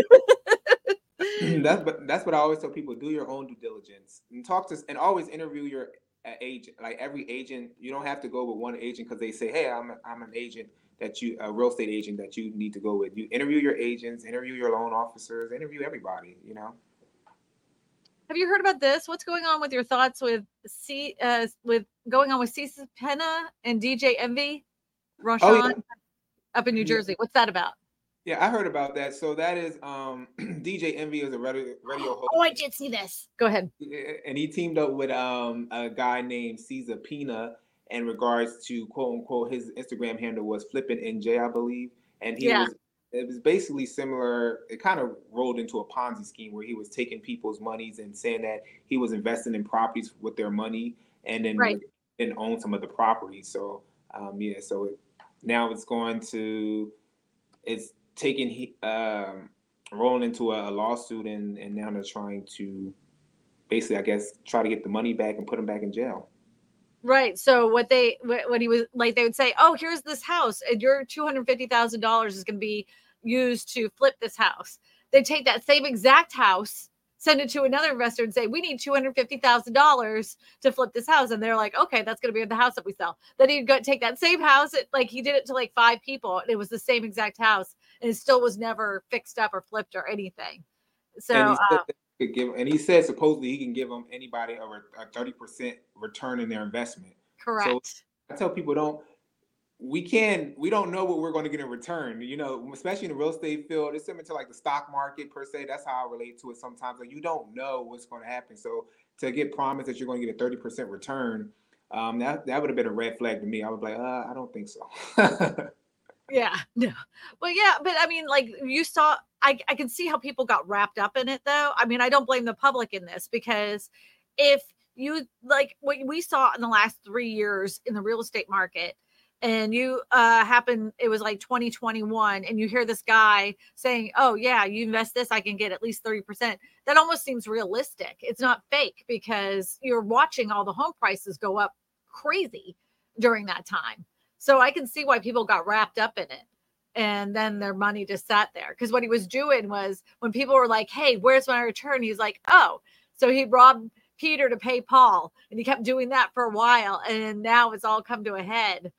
[LAUGHS] that's but that's what I always tell people: do your own due diligence and talk to and always interview your uh, agent. Like every agent, you don't have to go with one agent because they say, "Hey, I'm a, I'm an agent that you a real estate agent that you need to go with." You interview your agents, interview your loan officers, interview everybody. You know. Have you heard about this? What's going on with your thoughts with C uh, with going on with Cesar Pina and DJ Envy, RaShaun oh, yeah. up in New Jersey? What's that about? Yeah, I heard about that. So that is um [CLEARS THROAT] DJ Envy is a radio, radio host. Oh, I did see this. Go ahead. And he teamed up with um a guy named Cesar Pina in regards to quote unquote his Instagram handle was flipping NJ, I believe. And he yeah. was it was basically similar. It kind of rolled into a Ponzi scheme where he was taking people's monies and saying that he was investing in properties with their money and then right. and own some of the properties. So um yeah, so it, now it's going to it's taking um, rolling into a, a lawsuit and and now they're trying to basically, I guess, try to get the money back and put him back in jail. Right. So what they what he was like, they would say, "Oh, here's this house, and your two hundred fifty thousand dollars is going to be used to flip this house." They take that same exact house send it to another investor and say, we need $250,000 to flip this house. And they're like, okay, that's going to be the house that we sell. Then he'd go take that same house. It, like he did it to like five people and it was the same exact house and it still was never fixed up or flipped or anything. So, and he, said, uh, could give, and he said supposedly he can give them anybody a thirty percent return in their investment. Correct. So I tell people don't. We can. We don't know what we're going to get in return. You know, especially in the real estate field, it's similar to like the stock market per se. That's how I relate to it sometimes. Like you don't know what's going to happen. So to get promised that you're going to get a thirty percent return, um, that that would have been a red flag to me. I would be like, uh, I don't think so. [LAUGHS] yeah, [LAUGHS] no. Well, yeah, but I mean, like you saw, I I can see how people got wrapped up in it, though. I mean, I don't blame the public in this because if you like what we saw in the last three years in the real estate market and you uh happen it was like 2021 and you hear this guy saying oh yeah you invest this i can get at least 30% that almost seems realistic it's not fake because you're watching all the home prices go up crazy during that time so i can see why people got wrapped up in it and then their money just sat there because what he was doing was when people were like hey where's my return he's like oh so he robbed Peter to pay Paul. And he kept doing that for a while. And now it's all come to a head.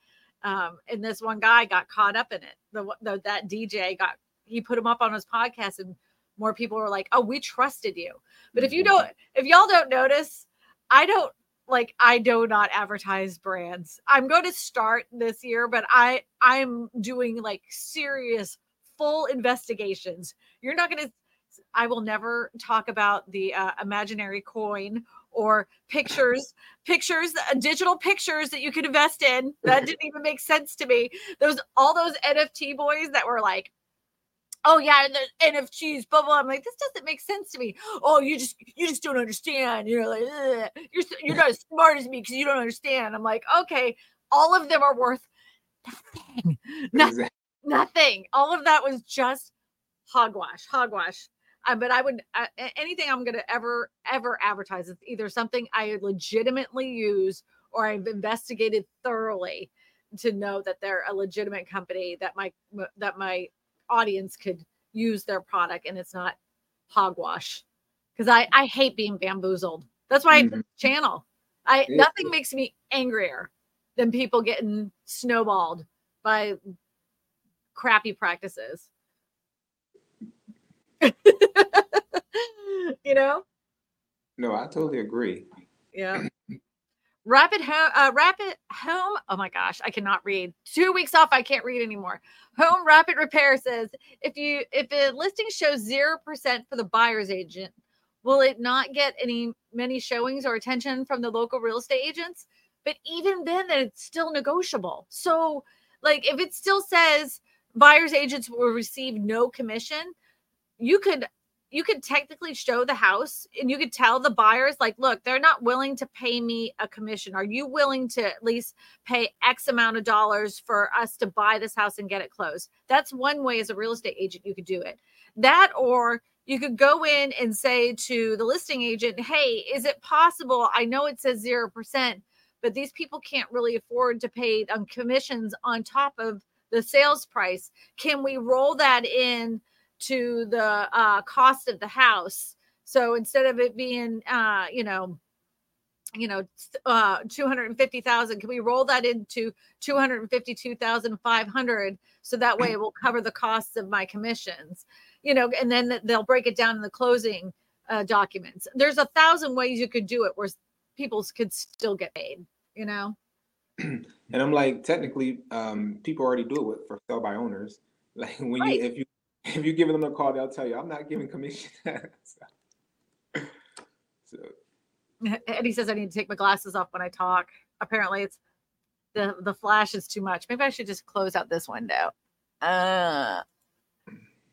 Um, and this one guy got caught up in it. The, the that DJ got he put him up on his podcast, and more people were like, "Oh, we trusted you." But if you don't, if y'all don't notice, I don't like I do not advertise brands. I'm going to start this year, but I I'm doing like serious full investigations. You're not going to I will never talk about the uh, imaginary coin or pictures, pictures, uh, digital pictures that you could invest in. That didn't even make sense to me. Those all those NFT boys that were like, oh yeah, and the NFTs, blah blah. I'm like, this doesn't make sense to me. Oh, you just you just don't understand. You're like, Ugh. you're you're not as smart as me because you don't understand. I'm like, okay, all of them are worth nothing. [LAUGHS] Nothing. Nothing. All of that was just hogwash. Hogwash. Uh, but I would uh, anything I'm going to ever ever advertise is either something I legitimately use or I've investigated thoroughly to know that they're a legitimate company that my that my audience could use their product and it's not hogwash because I I hate being bamboozled. That's why mm-hmm. I channel. I yeah. nothing makes me angrier than people getting snowballed by crappy practices. [LAUGHS] you know? No, I totally agree. Yeah. Rapid home, uh, rapid home. Oh my gosh, I cannot read. Two weeks off, I can't read anymore. Home Rapid Repair says if you if a listing shows zero percent for the buyer's agent, will it not get any many showings or attention from the local real estate agents? But even then, that it's still negotiable. So, like, if it still says buyer's agents will receive no commission, you could you could technically show the house and you could tell the buyers like look they're not willing to pay me a commission. Are you willing to at least pay x amount of dollars for us to buy this house and get it closed? That's one way as a real estate agent you could do it. That or you could go in and say to the listing agent hey is it possible? I know it says 0% but these people can't really afford to pay on commissions on top of the sales price. Can we roll that in to the uh, cost of the house. So instead of it being, uh, you know, you know, uh, 250,000, can we roll that into 252,500? So that way it will cover the costs of my commissions, you know, and then they'll break it down in the closing uh, documents. There's a thousand ways you could do it where people could still get paid, you know? and I'm like, technically, um, people already do it with, for sell by owners. [LAUGHS] Like when right. you, if you [LAUGHS] if you're giving them a call, they'll tell you, I'm not giving commission. [LAUGHS] so, so. Eddie says I need to take my glasses off when I talk. Apparently, it's the the flash is too much. Maybe I should just close out this window. Uh,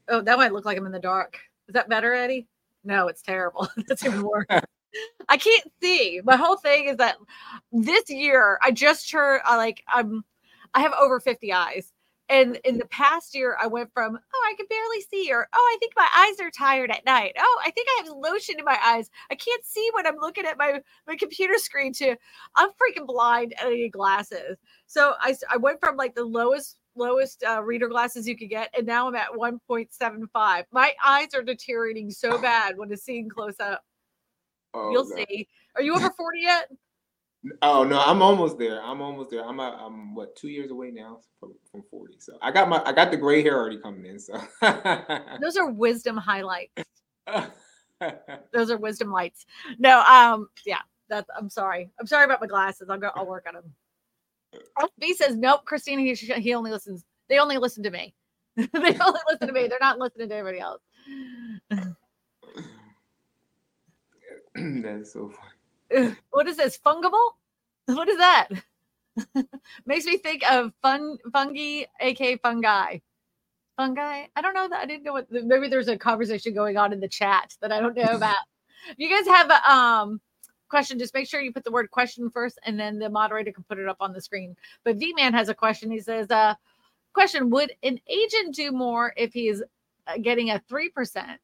oh, that might look like I'm in the dark. Is that better, Eddie? No, it's terrible. [LAUGHS] That's even worse. I can't see. My whole thing is that this year I just heard uh, like I'm I have over 50 eyes. And in the past year, I went from, oh, I can barely see, or oh, I think my eyes are tired at night. Oh, I think I have lotion in my eyes. I can't see when I'm looking at my, my computer screen to I'm freaking blind and I need glasses. So I, I went from like the lowest lowest uh, reader glasses you could get, and now I'm at 1.75. My eyes are deteriorating so bad when it's seeing close up. Oh, You'll see. Are you over 40 yet? Oh no, I'm almost there. I'm almost there. I'm a, I'm what two years away now from, from 40. So I got my I got the gray hair already coming in. So [LAUGHS] those are wisdom highlights. [LAUGHS] Those are wisdom lights. No, um, yeah, that's. I'm sorry. I'm sorry about my glasses. I'll go. I'll work on them. B says nope. Kristina, he, he only listens. They only listen to me. [LAUGHS] they only listen to me. They're not listening to anybody else. [CLEARS THROAT] That's so funny. [LAUGHS] What is this? Fungible? What is that? [LAUGHS] Makes me think of fun fungi, aka fungi. Fungi. I don't know that. I didn't know what. Maybe there's a conversation going on in the chat that I don't know [LAUGHS] about. if you guys have a um question, just make sure you put the word question first, and then the moderator can put it up on the screen. But V Man has a question. He says, "Uh, question: Would an agent do more if he is uh, getting a three percent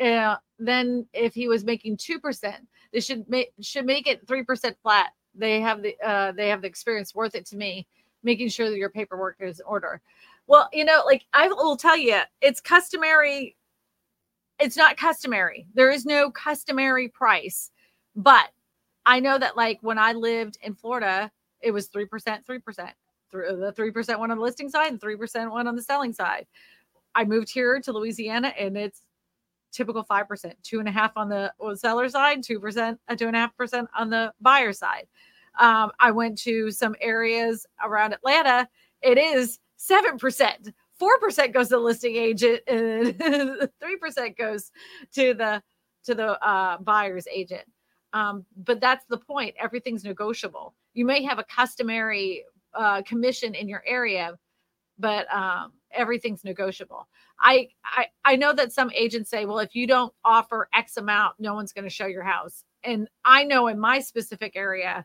uh, than if he was making two percent? They should make should make it three percent flat. They have the uh, they have the experience worth it to me, making sure that your paperwork is in order." Well, you know, like I will tell you, it's customary. It's not customary. There is no customary price but I know that like when I lived in Florida, it was 3%, 3%. Through the 3% one on the listing side and 3% one on the selling side. I moved here to Louisiana and it's typical 5%, two and a half on the seller side, 2%, a two and a half percent on the buyer side. Um, I went to some areas around Atlanta. It is 7%. 4% goes to the listing agent [LAUGHS] and 3% goes to the to the uh, buyer's agent. Um, but that's the point. Everything's negotiable. You may have a customary uh, commission in your area, but um, everything's negotiable. I, I I know that some agents say, well, if you don't offer X amount, no one's going to show your house. And I know in my specific area,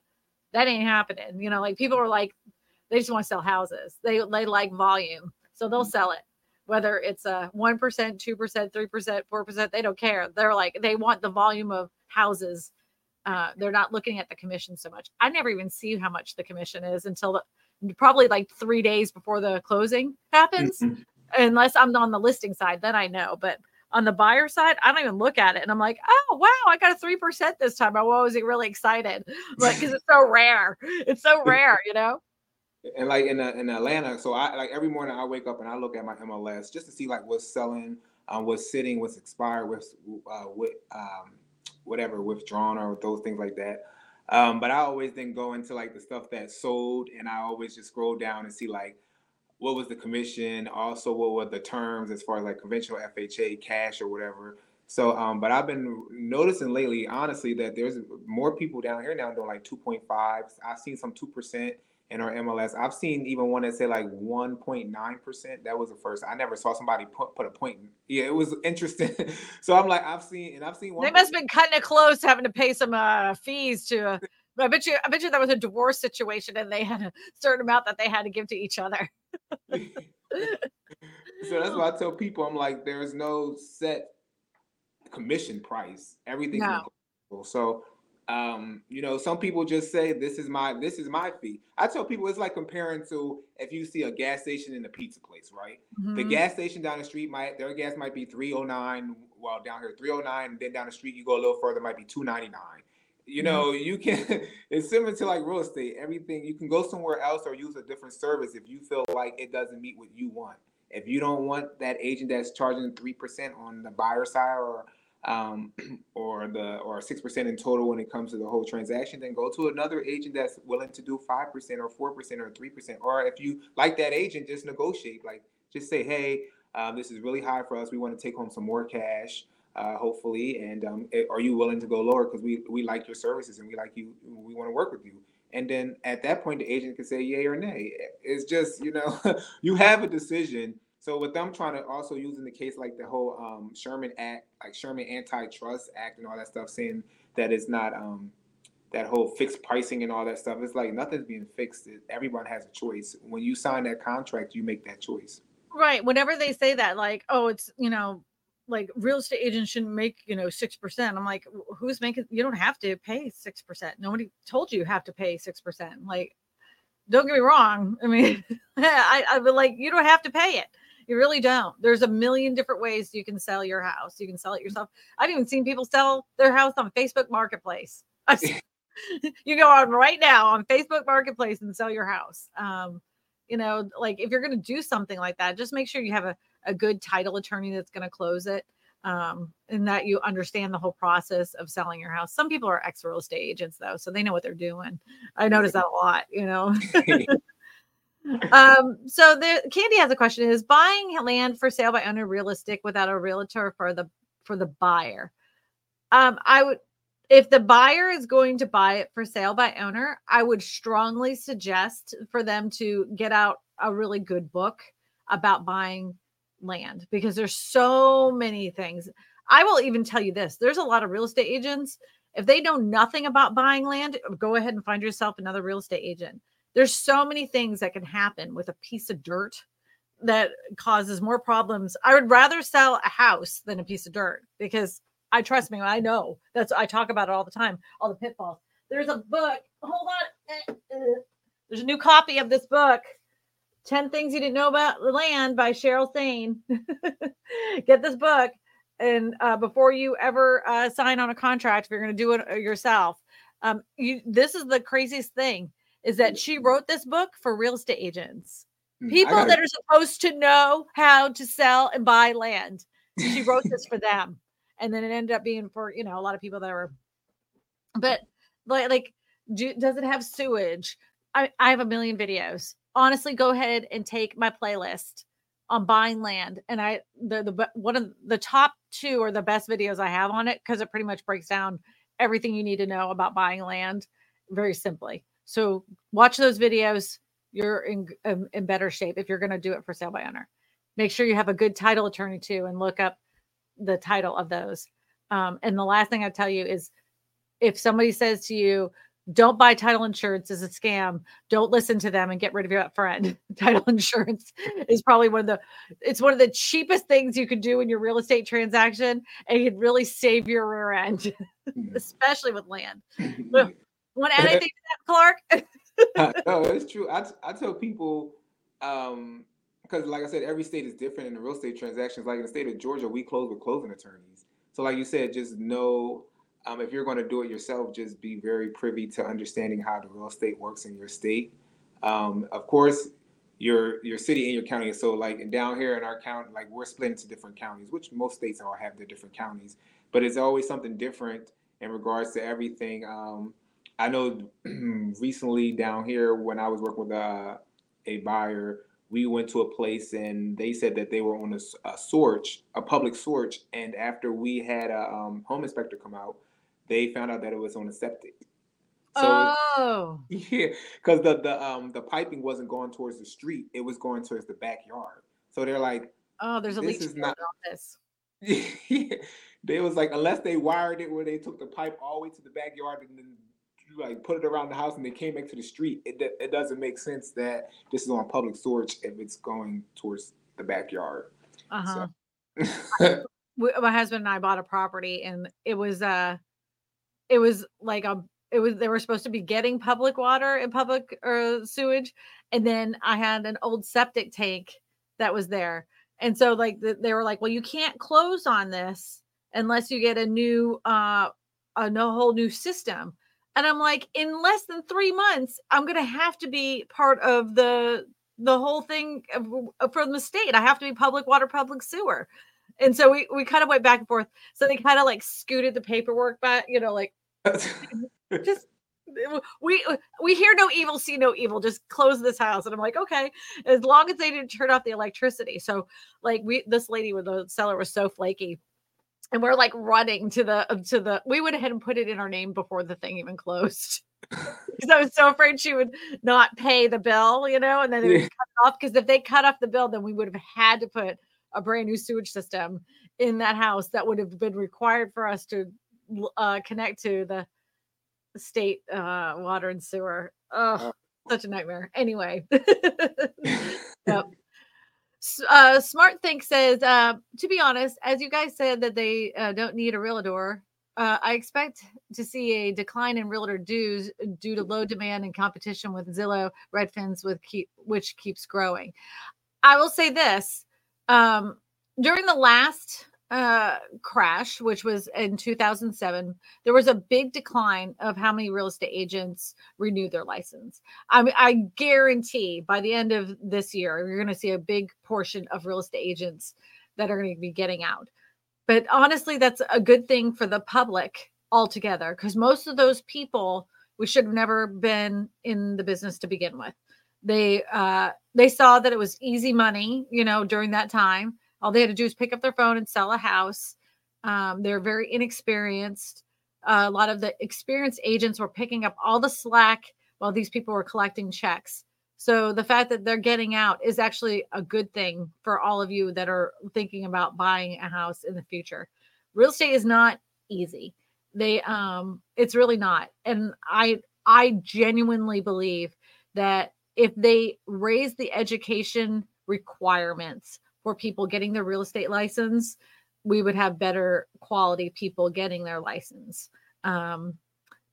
that ain't happening. You know, like people are like, they just want to sell houses. They they like volume, so they'll mm. sell it. Whether it's a one percent, two percent, three percent, four percent, they don't care. They're like they want the volume of houses uh, they're not looking at the commission so much. I never even see how much the commission is until the, probably like three days before the closing happens, mm-hmm. unless I'm on the listing side. Then I know, but on the buyer side, I don't even look at it, and I'm like, oh wow, I got a three percent this time. I was really excited, [LAUGHS] like because it's so rare. It's so [LAUGHS] rare, you know. And like in uh, in Atlanta, so I like every morning I wake up and I look at my MLS just to see like what's selling, um, what's sitting, what's expired, what's uh, what um whatever withdrawn or those things like that. Um, but I always then go into like the stuff that sold, and I always just scroll down and see like what was the commission, also what were the terms as far as like conventional FHA, cash, or whatever. So, um, but I've been noticing lately, honestly, that there's more people down here now doing like 2.5. I've seen some two percent in our MLS. I've seen even one that said like 1.9%. That was the first. I never saw somebody put, put a point. Yeah, it was interesting. [LAUGHS] so I'm like, I've seen, and I've seen one. They must have been cutting it close, having to pay some uh, fees to. Uh, I bet you, I bet you that was a divorce situation, and they had a certain amount that they had to give to each other. [LAUGHS] so that's why I tell people, I'm like, there's no set commission price. Everything's no. So um, you know, some people just say this is my this is my fee. I tell people it's like comparing to if you see a gas station and a pizza place, right? Mm-hmm. The gas station down the street might their gas might be 309, well down here 309, and then down the street you go a little further, might be 299. You know, mm-hmm. you can [LAUGHS] it's similar to like real estate. Everything you can go somewhere else or use a different service if you feel like it doesn't meet what you want. If you don't want that agent that's charging three percent on the buyer side or um, [CLEARS THROAT] or the or six percent in total when it comes to the whole transaction, then go to another agent that's willing to do five percent or four percent or three percent. Or if you like that agent, just negotiate. Like just say, hey, um, this is really high for us. We want to take home some more cash, uh, hopefully. And um, it, are you willing to go lower because we we like your services and we like you. We want to work with you. And then at that point, the agent can say yay or nay. It's just you know [LAUGHS] you have a decision so with them trying to also using the case like the whole um, Sherman Act, like Sherman Antitrust Act and all that stuff, saying that it's not um, that whole fixed pricing and all that stuff. It's like nothing's being fixed. Everyone has a choice. When you sign that contract, you make that choice. Right. Whenever they say that, like, oh, it's you know, like real estate agents shouldn't make you know six percent. I'm like, who's making? You don't have to pay six percent. Nobody told you you have to pay six percent. Like, don't get me wrong. I mean, [LAUGHS] I I like you don't have to pay it. You really don't. There's a million different ways you can sell your house. You can sell it yourself. I've even seen people sell their house on Facebook Marketplace. [LAUGHS] you go on right now on Facebook Marketplace and sell your house. Um, you know, like if you're going to do something like that, just make sure you have a, a good title attorney that's going to close it. um, and that you understand the whole process of selling your house. Some people are ex real estate agents though, so they know what they're doing. I notice that a lot, you know. [LAUGHS] um, so the Candy has a question: Is buying land for sale by owner realistic without a realtor for the for the buyer? Um, I would if the buyer is going to buy it for sale by owner, I would strongly suggest for them to get out a really good book about buying land because there's so many things. I will even tell you this there's a lot of real estate agents. If they know nothing about buying land, go ahead and find yourself another real estate agent. There's so many things that can happen with a piece of dirt that causes more problems. I would rather sell a house than a piece of dirt because I trust me, I know. That's I talk about it all the time, all the pitfalls. There's a book. Hold on. There's a new copy of this book 10 Things You Didn't Know About Land by Cheryl Thane. [LAUGHS] Get this book. And uh, before you ever uh, sign on a contract, if you're going to do it uh, yourself, um, you, this is the craziest thing is that she wrote this book for real estate agents, hmm, people gotta... that are supposed to know how to sell and buy land. She wrote this for [LAUGHS] them. And then it ended up being for, you know, a lot of people that were, but like, like do, does it have sewage? I, I have a million videos honestly go ahead and take my playlist on buying land and i the the one of the top two are the best videos i have on it because it pretty much breaks down everything you need to know about buying land very simply so watch those videos. You're in um, in better shape if you're going to do it for sale by owner. Make sure you have a good title attorney too and look up the title of those. Um, and the last thing i tell you is if somebody says to you don't buy title insurance is a scam. Don't listen to them and get rid of your friend [LAUGHS] title insurance is probably one of the it's one of the cheapest things you could do in your real estate transaction and it really save your rear end mm-hmm. [LAUGHS] especially with land [CLEARS THROAT] want to add anything to that clark [LAUGHS] [LAUGHS] no it's true I, I tell people um because like i said every state is different in the real estate transactions like in the state of georgia we close with closing attorneys so like you said just know um, if you're going to do it yourself, just be very privy to understanding how the real estate works in your state. Um, of course, your your city and your county. So like down here in our county, like we're split into different counties, which most states all have their different counties. But it's always something different in regards to everything. Um, I know [CLEARS THROAT] recently down here when I was working with a, a buyer, we went to a place and they said that they were on a, a search, a public search, and after we had a um, home inspector come out, they found out that it was on a septic. So oh, [LAUGHS] yeah, because the the um the piping wasn't going towards the street; it was going towards the backyard. So they're like, "Oh, there's a leak is not on this." [LAUGHS] yeah, they was like, unless they wired it where they took the pipe all the way to the backyard and then like put it around the house and they came back to the street, it it doesn't make sense that this is on public storage if it's going towards the backyard. Uh huh. So. [LAUGHS] my husband and I bought a property and it was uh it was like a it was they were supposed to be getting public water and public uh, sewage and then i had an old septic tank that was there and so like the, they were like well you can't close on this unless you get a new uh a no whole new system and i'm like in less than three months i'm gonna have to be part of the the whole thing uh, from the state. I have to be public water public sewer. And so we we kind of went back and forth. So they kind of like scooted the paperwork back you know like [LAUGHS] just we uh, we hear no evil, see no evil. Just close this house, and I'm like, okay, as long as they didn't turn off the electricity. So, like, we this lady with the seller was so flaky, and we're like running to the to the. We went ahead and put it in our name before the thing even closed. [LAUGHS] [LAUGHS] Because I was so afraid she would not pay the bill, you know, and then they would cut off. Because if they cut off the bill, then we would have had to put a brand new sewage system in that house that would have been required for us to uh, connect to the state uh, water and sewer. Oh, such a nightmare. Anyway, [LAUGHS] yep. Uh, Smart Think says, uh, to be honest, as you guys said that they uh, don't need a realtor, uh, I expect to see a decline in realtor dues due to low demand and competition with Zillow, Redfins, with keep, which keeps growing. I will say this: um, during the last uh, crash, which was in 2007, there was a big decline of how many real estate agents renewed their license. I mean, I guarantee by the end of this year, you're going to see a big portion of real estate agents that are going to be getting out. but honestly, that's a good thing for the public altogether because most of those people we should have never been in the business to begin with. They uh, they saw that it was easy money, you know, during that time. All they had to do is pick up their phone and sell a house. Um, they're very inexperienced. Uh, a lot of the experienced agents were picking up all the slack while these people were collecting checks. So the fact that they're getting out is actually a good thing for all of you that are thinking about buying a house in the future. Real estate is not easy. They um it's really not. And I I genuinely believe that if they raise the education requirements for people getting their real estate license, we would have better quality people getting their license. Um,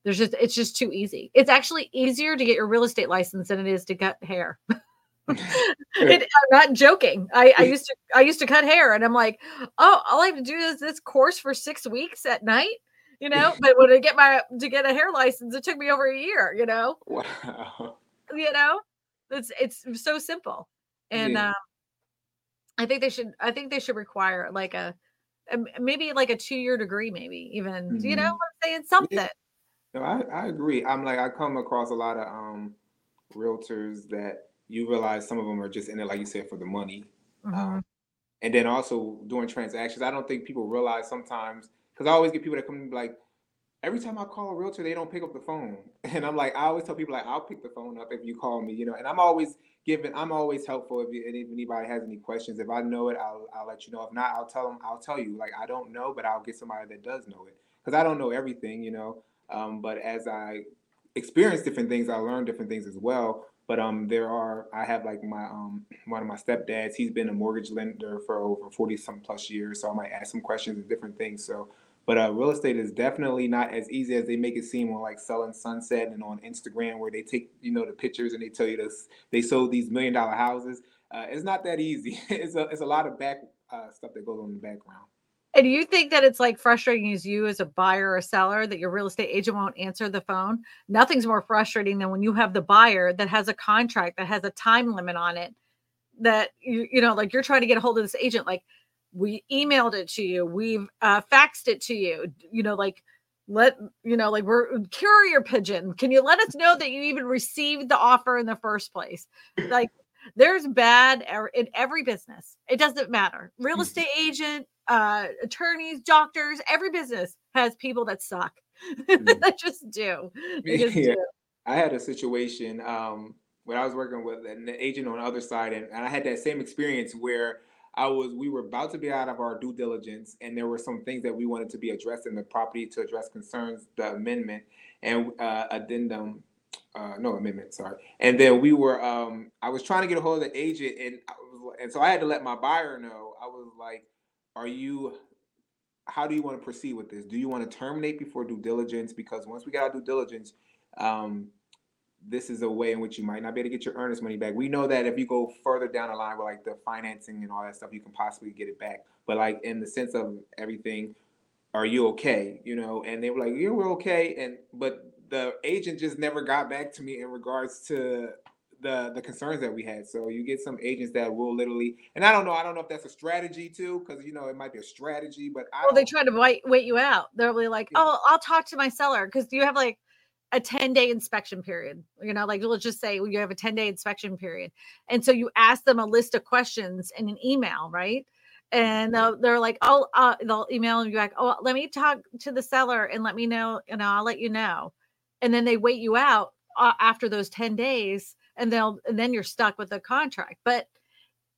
there's just it's just too easy. It's actually easier to get your real estate license than it is to cut hair. [LAUGHS] it, I'm not joking. I, I used to I used to cut hair, and I'm like, oh, all I have to do is this course for six weeks at night, you know. [LAUGHS] But when I get my to get a hair license, it took me over a year, you know. Wow. You know, it's it's so simple, and yeah. um, I think they should. I think they should require like a, a maybe like a two year degree, maybe even. Mm-hmm. You know, I'm saying something. Yeah. No, I, I agree. I'm like I come across a lot of um realtors that you realize some of them are just in it, like you said, for the money. Mm-hmm. Um, and then also doing transactions. I don't think people realize sometimes because I always get people that come like every time I call a realtor, they don't pick up the phone. [LAUGHS] And I'm like, I always tell people like I'll pick the phone up if you call me, you know. And I'm always giving, I'm always helpful if, you, if anybody has any questions. If I know it, I'll I'll let you know. If not, I'll tell them. I'll tell you. Like I don't know, but I'll get somebody that does know it because I don't know everything, you know. Um, but as I experience different things, I learn different things as well. But um, there are I have like my um one of my stepdads. He's been a mortgage lender for over forty some plus years, so I might ask some questions and different things. So, but uh, real estate is definitely not as easy as they make it seem on like selling sunset and on Instagram, where they take you know the pictures and they tell you this they sold these million dollar houses. Uh, it's not that easy. [LAUGHS] it's a it's a lot of back uh, stuff that goes on in the background. And do you think that it's like frustrating as you as a buyer or seller that your real estate agent won't answer the phone? Nothing's more frustrating than when you have the buyer that has a contract that has a time limit on it that you you know like you're trying to get a hold of this agent like we emailed it to you we've uh, faxed it to you you know like let you know like we're courier pigeon can you let us know that you even received the offer in the first place like there's bad er, in every business it doesn't matter real mm-hmm. estate agent uh, attorneys, doctors, every business has people that suck. [LAUGHS] Mm. that just do. [LAUGHS] Just yeah. do. I had a situation um, when I was working with an agent on the other side, and, and I had that same experience where I was we were about to be out of our due diligence, and there were some things that we wanted to be addressed in the property to address concerns, the amendment and uh, addendum. Uh, no amendment, sorry. And then we were, um, I was trying to get a hold of the agent, and was, and so I had to let my buyer know. I was like, are you how do you want to proceed with this? Do you want to terminate before due diligence? Because once we got our due diligence, um, this is a way in which you might not be able to get your earnest money back. We know that if you go further down the line with like the financing and all that stuff, you can possibly get it back. But like in the sense of everything, are you okay? You know, and they were like, yeah, we're okay. And but the agent just never got back to me in regards to the the concerns that we had. So you get some agents that will literally, and I don't know, I don't know if that's a strategy too, because you know it might be a strategy, but I well, they try to wait wait you out. They're really like, yeah. oh, I'll talk to my seller because you have like a 10 day inspection period. You know, like let's just say you have a 10 day inspection period, and so you ask them a list of questions in an email, right? And they'll, they're like, oh, uh, they'll email you back. Oh, let me talk to the seller and let me know, and I'll let you know. And then they wait you out uh, after those 10 days and they'll and then you're stuck with the contract but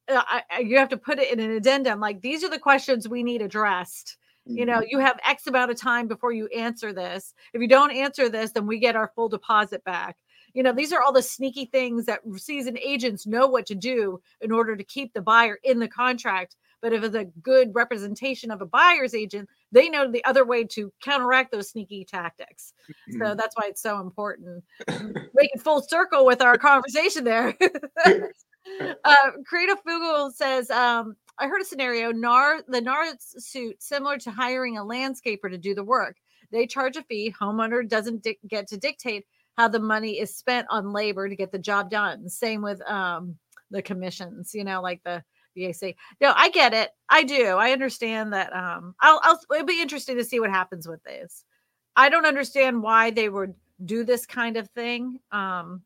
uh, I, you have to put it in an addendum like these are the questions we need addressed you know mm-hmm. you have x amount of time before you answer this if you don't answer this then we get our full deposit back you know these are all the sneaky things that seasoned agents know what to do in order to keep the buyer in the contract but if it's a good representation of a buyer's agent they know the other way to counteract those sneaky tactics. Mm-hmm. So that's why it's so important. Making full circle with our conversation there. Uh, Creative Fugal says, um, I heard a scenario. NAR, the NAR suit similar to hiring a landscaper to do the work. They charge a fee. Homeowner doesn't di- get to dictate how the money is spent on labor to get the job done. Same with um, the commissions. You know, like the say no. I get it. I do. I understand that. Um, I'll, I'll. It'll be interesting to see what happens with this. I don't understand why they would do this kind of thing. Um,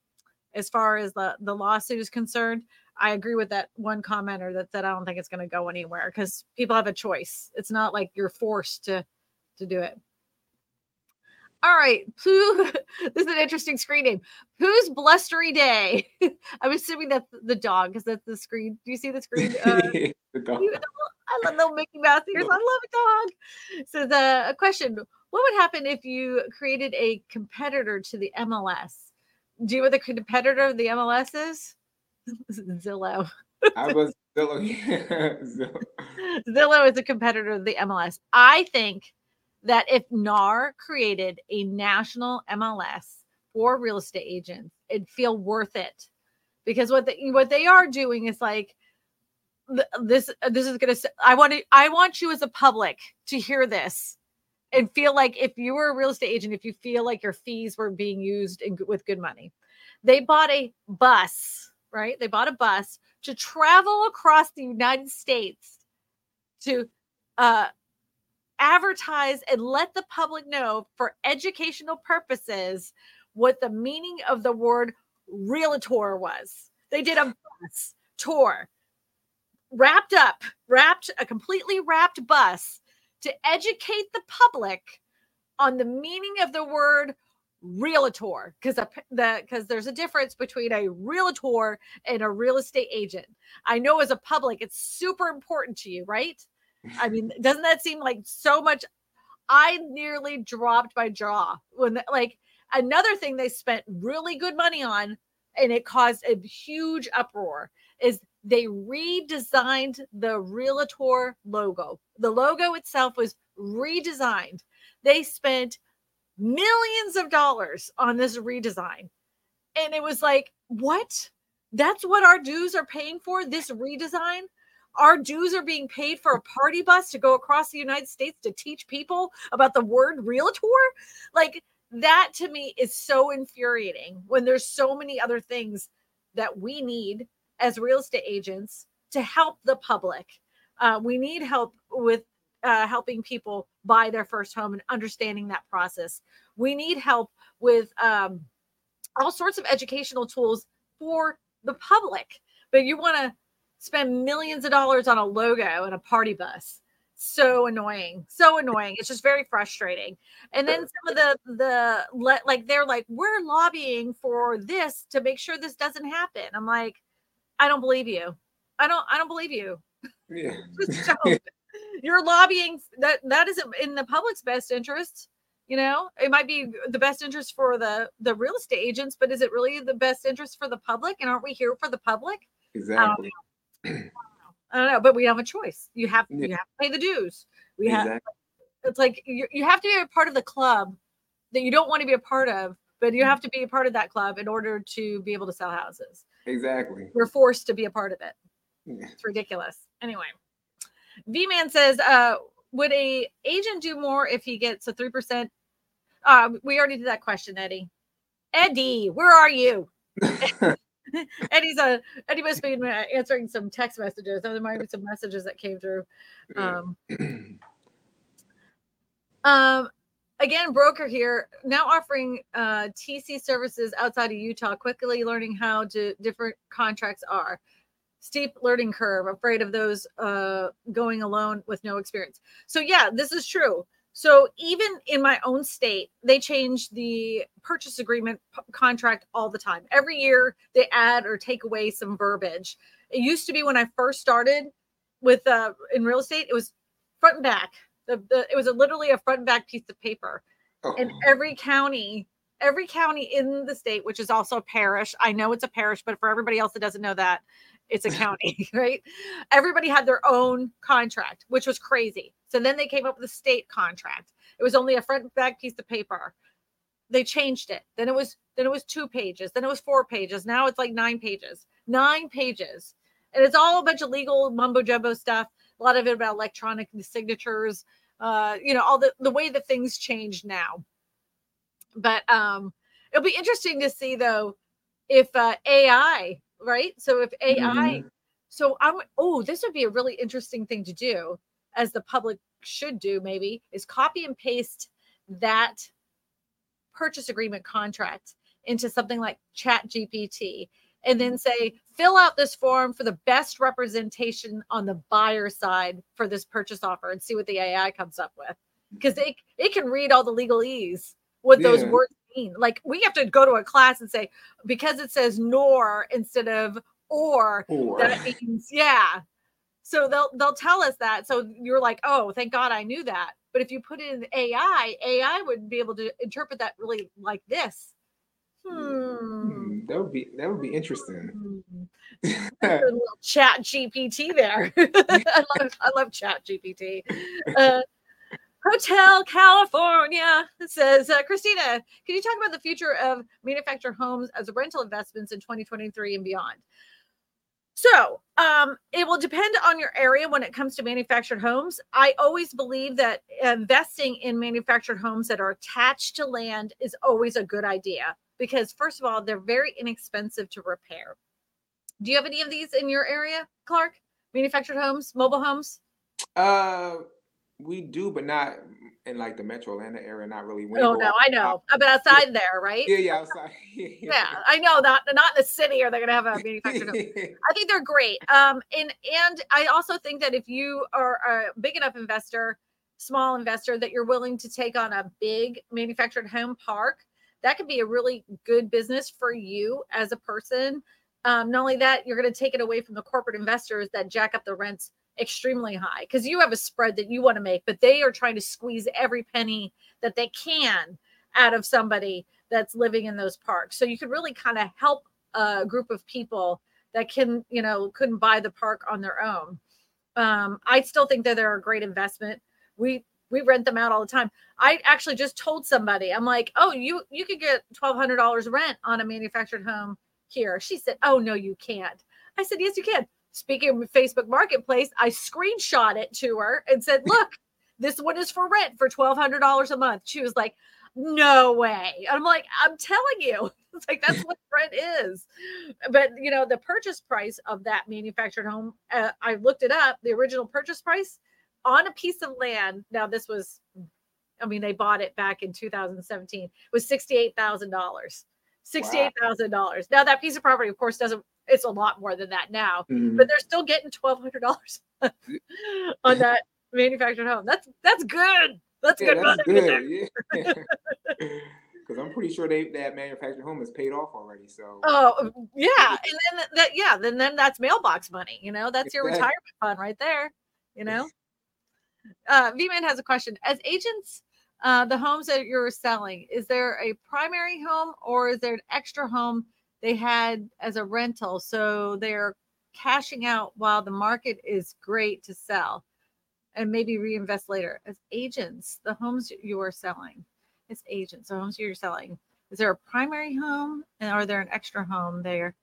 as far as the the lawsuit is concerned, I agree with that one commenter that said I don't think it's going to go anywhere because people have a choice. It's not like you're forced to to do it. All right, Pooh. [LAUGHS] this is an interesting screen name. Pooh's blustery day. [LAUGHS] I'm assuming that's the dog because that's the screen. Do you see the screen? [LAUGHS] Uh, the dog. I love little Mickey Mouse ears. I love a dog. So the a question: What would happen if you created a competitor to the MLS? Do you know what the competitor of the MLS is? [LAUGHS] Zillow. I was [LAUGHS] Zillow. Zillow. Zillow is a competitor of the MLS. I think that if NAR created a national MLS for real estate agents, it'd feel worth it because what they, what they are doing is like this this is gonna i want to i want you as a public to hear this and feel like if you were a real estate agent if you feel like your fees were being used in, with good money they bought a bus right they bought a bus to travel across the united states to uh advertise and let the public know for educational purposes what the meaning of the word realtor was. They did a bus tour, wrapped up, wrapped a completely wrapped bus to educate the public on the meaning of the word realtor because the because there's a difference between a realtor and a real estate agent. I know as a public it's super important to you, right? I mean, [LAUGHS] doesn't that seem like so much? I nearly dropped my jaw when, like, another thing they spent really good money on and it caused a huge uproar is they redesigned the realtor logo. The logo itself was redesigned. They spent millions of dollars on this redesign. And it was like, what? That's what our dues are paying for? This redesign? our dues are being paid for a party bus to go across the United States to teach people about the word realtor. Like that to me is so infuriating when there's so many other things that we need as real estate agents to help the public. Uh, we need help with uh, helping people buy their first home and understanding that process. We need help with um, all sorts of educational tools for the public. But you want to spend millions of dollars on a logo and a party bus so annoying so annoying it's just very frustrating and then some of the the like they're like we're lobbying for this to make sure this doesn't happen i'm like i don't believe you i don't i don't believe you yeah [LAUGHS] you're lobbying that that isn't in the public's best interest you know it might be the best interest for the the real estate agents but is it really the best interest for the public and aren't we here for the public exactly [CLEARS THROAT] I don't know, but we have a choice. You have yeah. you have to pay the dues. We exactly. have it's like you, you have to be a part of the club that you don't want to be a part of, but you mm-hmm. have to be a part of that club in order to be able to sell houses. Exactly. We're forced to be a part of it. It's ridiculous. Anyway, V Man says, uh, would a agent do more if he gets a three percent? Uh, we already did that question, Eddie. Eddie, where are you? [LAUGHS] Eddie's a Eddie must be answering some text messages. There might be some messages that came through. Um, [CLEARS THROAT] um, again, broker here now offering uh, TC services outside of Utah. Quickly learning how to different contracts are. Steep learning curve. Afraid of those uh, going alone with no experience. So yeah, this is true. So even in my own state, they change the purchase agreement p- contract all the time. Every year they add or take away some verbiage. It used to be when I first started with uh, in real estate, it was front and back. The, the it was a, literally a front and back piece of paper. Oh. And every county, every county in the state, which is also a parish, I know it's a parish, but for everybody else that doesn't know that, it's a [LAUGHS] county, [LAUGHS] right? Everybody had their own contract, which was crazy. So then they came up with a state contract. It was only a front and back piece of paper. They changed it. Then it was then it was two pages. Then it was four pages. Now it's like nine pages. Nine pages. And it's all a bunch of legal mumbo jumbo stuff. A lot of it about electronic signatures. Uh, you know, all the the way that things change now. But um it'll be interesting to see though if uh, AI right? So if AI mm-hmm. so I'm oh, this would be a really interesting thing to do, as the public should do, maybe, is copy and paste that purchase agreement contract into something like Chat GPT and then say, fill out this form for the best representation on the buyer side for this purchase offer and see what the AI comes up with. Because it, it can read all the legalese, what yeah. those words mean. Like we have to go to a class and say, because it says nor instead of or, or. that means, yeah. So they'll they'll tell us that. So you're like, oh, thank God I knew that. But if you put it in AI, AI would be able to interpret that really like this. Hmm. That would be that would be interesting. Hmm. ChatGPT there. [LAUGHS] I love I love ChatGPT. Uh, Hotel California says, uh, Kristina, can you talk about the future of manufactured homes as rental investments in 2023 and beyond? So um, it will depend on your area when it comes to manufactured homes. I always believe that investing in manufactured homes that are attached to land is always a good idea because, first of all, they're very inexpensive to repair. Do you have any of these in your area, Clark? Manufactured homes, mobile homes? Uh, we do, but not in like the Metro Atlanta area. Not really. oh no, I know. But outside yeah. there, right? Yeah, yeah, outside. [LAUGHS] yeah, yeah, I know. Not not in the city are they going to have a [LAUGHS] manufactured home. [LAUGHS] I think they're great. Um, and and I also think that if you are a big enough investor, small investor, that you're willing to take on a big manufactured home park, that could be a really good business for you as a person. Um, not only that, you're going to take it away from the corporate investors that jack up the rents extremely high because you have a spread that you want to make, but they are trying to squeeze every penny that they can out of somebody that's living in those parks. So you could really kind of help a group of people that can, you know, couldn't buy the park on their own. Um, I still think that they're a great investment. We we rent them out all the time. I actually just told somebody, I'm like, oh, you you could get twelve hundred dollars rent on a manufactured home here. She said, oh no, you can't. I said, yes, you can speaking of Facebook Marketplace, I screenshot it to her and said, [LAUGHS] Look, this one is for rent for $1,200 a month. She was like, No way. I'm like, I'm telling you. [LAUGHS] It's like, that's what rent is. But, you know, the purchase price of that manufactured home, uh, I looked it up, the original purchase price on a piece of land. Now, this was, I mean, they bought it back in 2017, it was $68,000. $68,000. Wow. Now, that piece of property, of course, doesn't it's a lot more than that now, mm-hmm. but they're still getting twelve hundred dollars [LAUGHS] on that manufactured home. That's that's good. That's yeah, good. That's good. Yeah. [LAUGHS] [LAUGHS] Because I'm pretty sure they that manufactured home is paid off already. So oh um, yeah, and then that yeah, then then that's mailbox money. You know, that's your retirement fund right there. You know, uh, V Man has a question. As agents, uh, the homes that you're selling, is there a primary home or is there an extra home they had as a rental. So they're cashing out while the market is great to sell and maybe reinvest later. As agents, the homes you are selling, it's agents, the homes you're selling. Is there a primary home and are there an extra home there?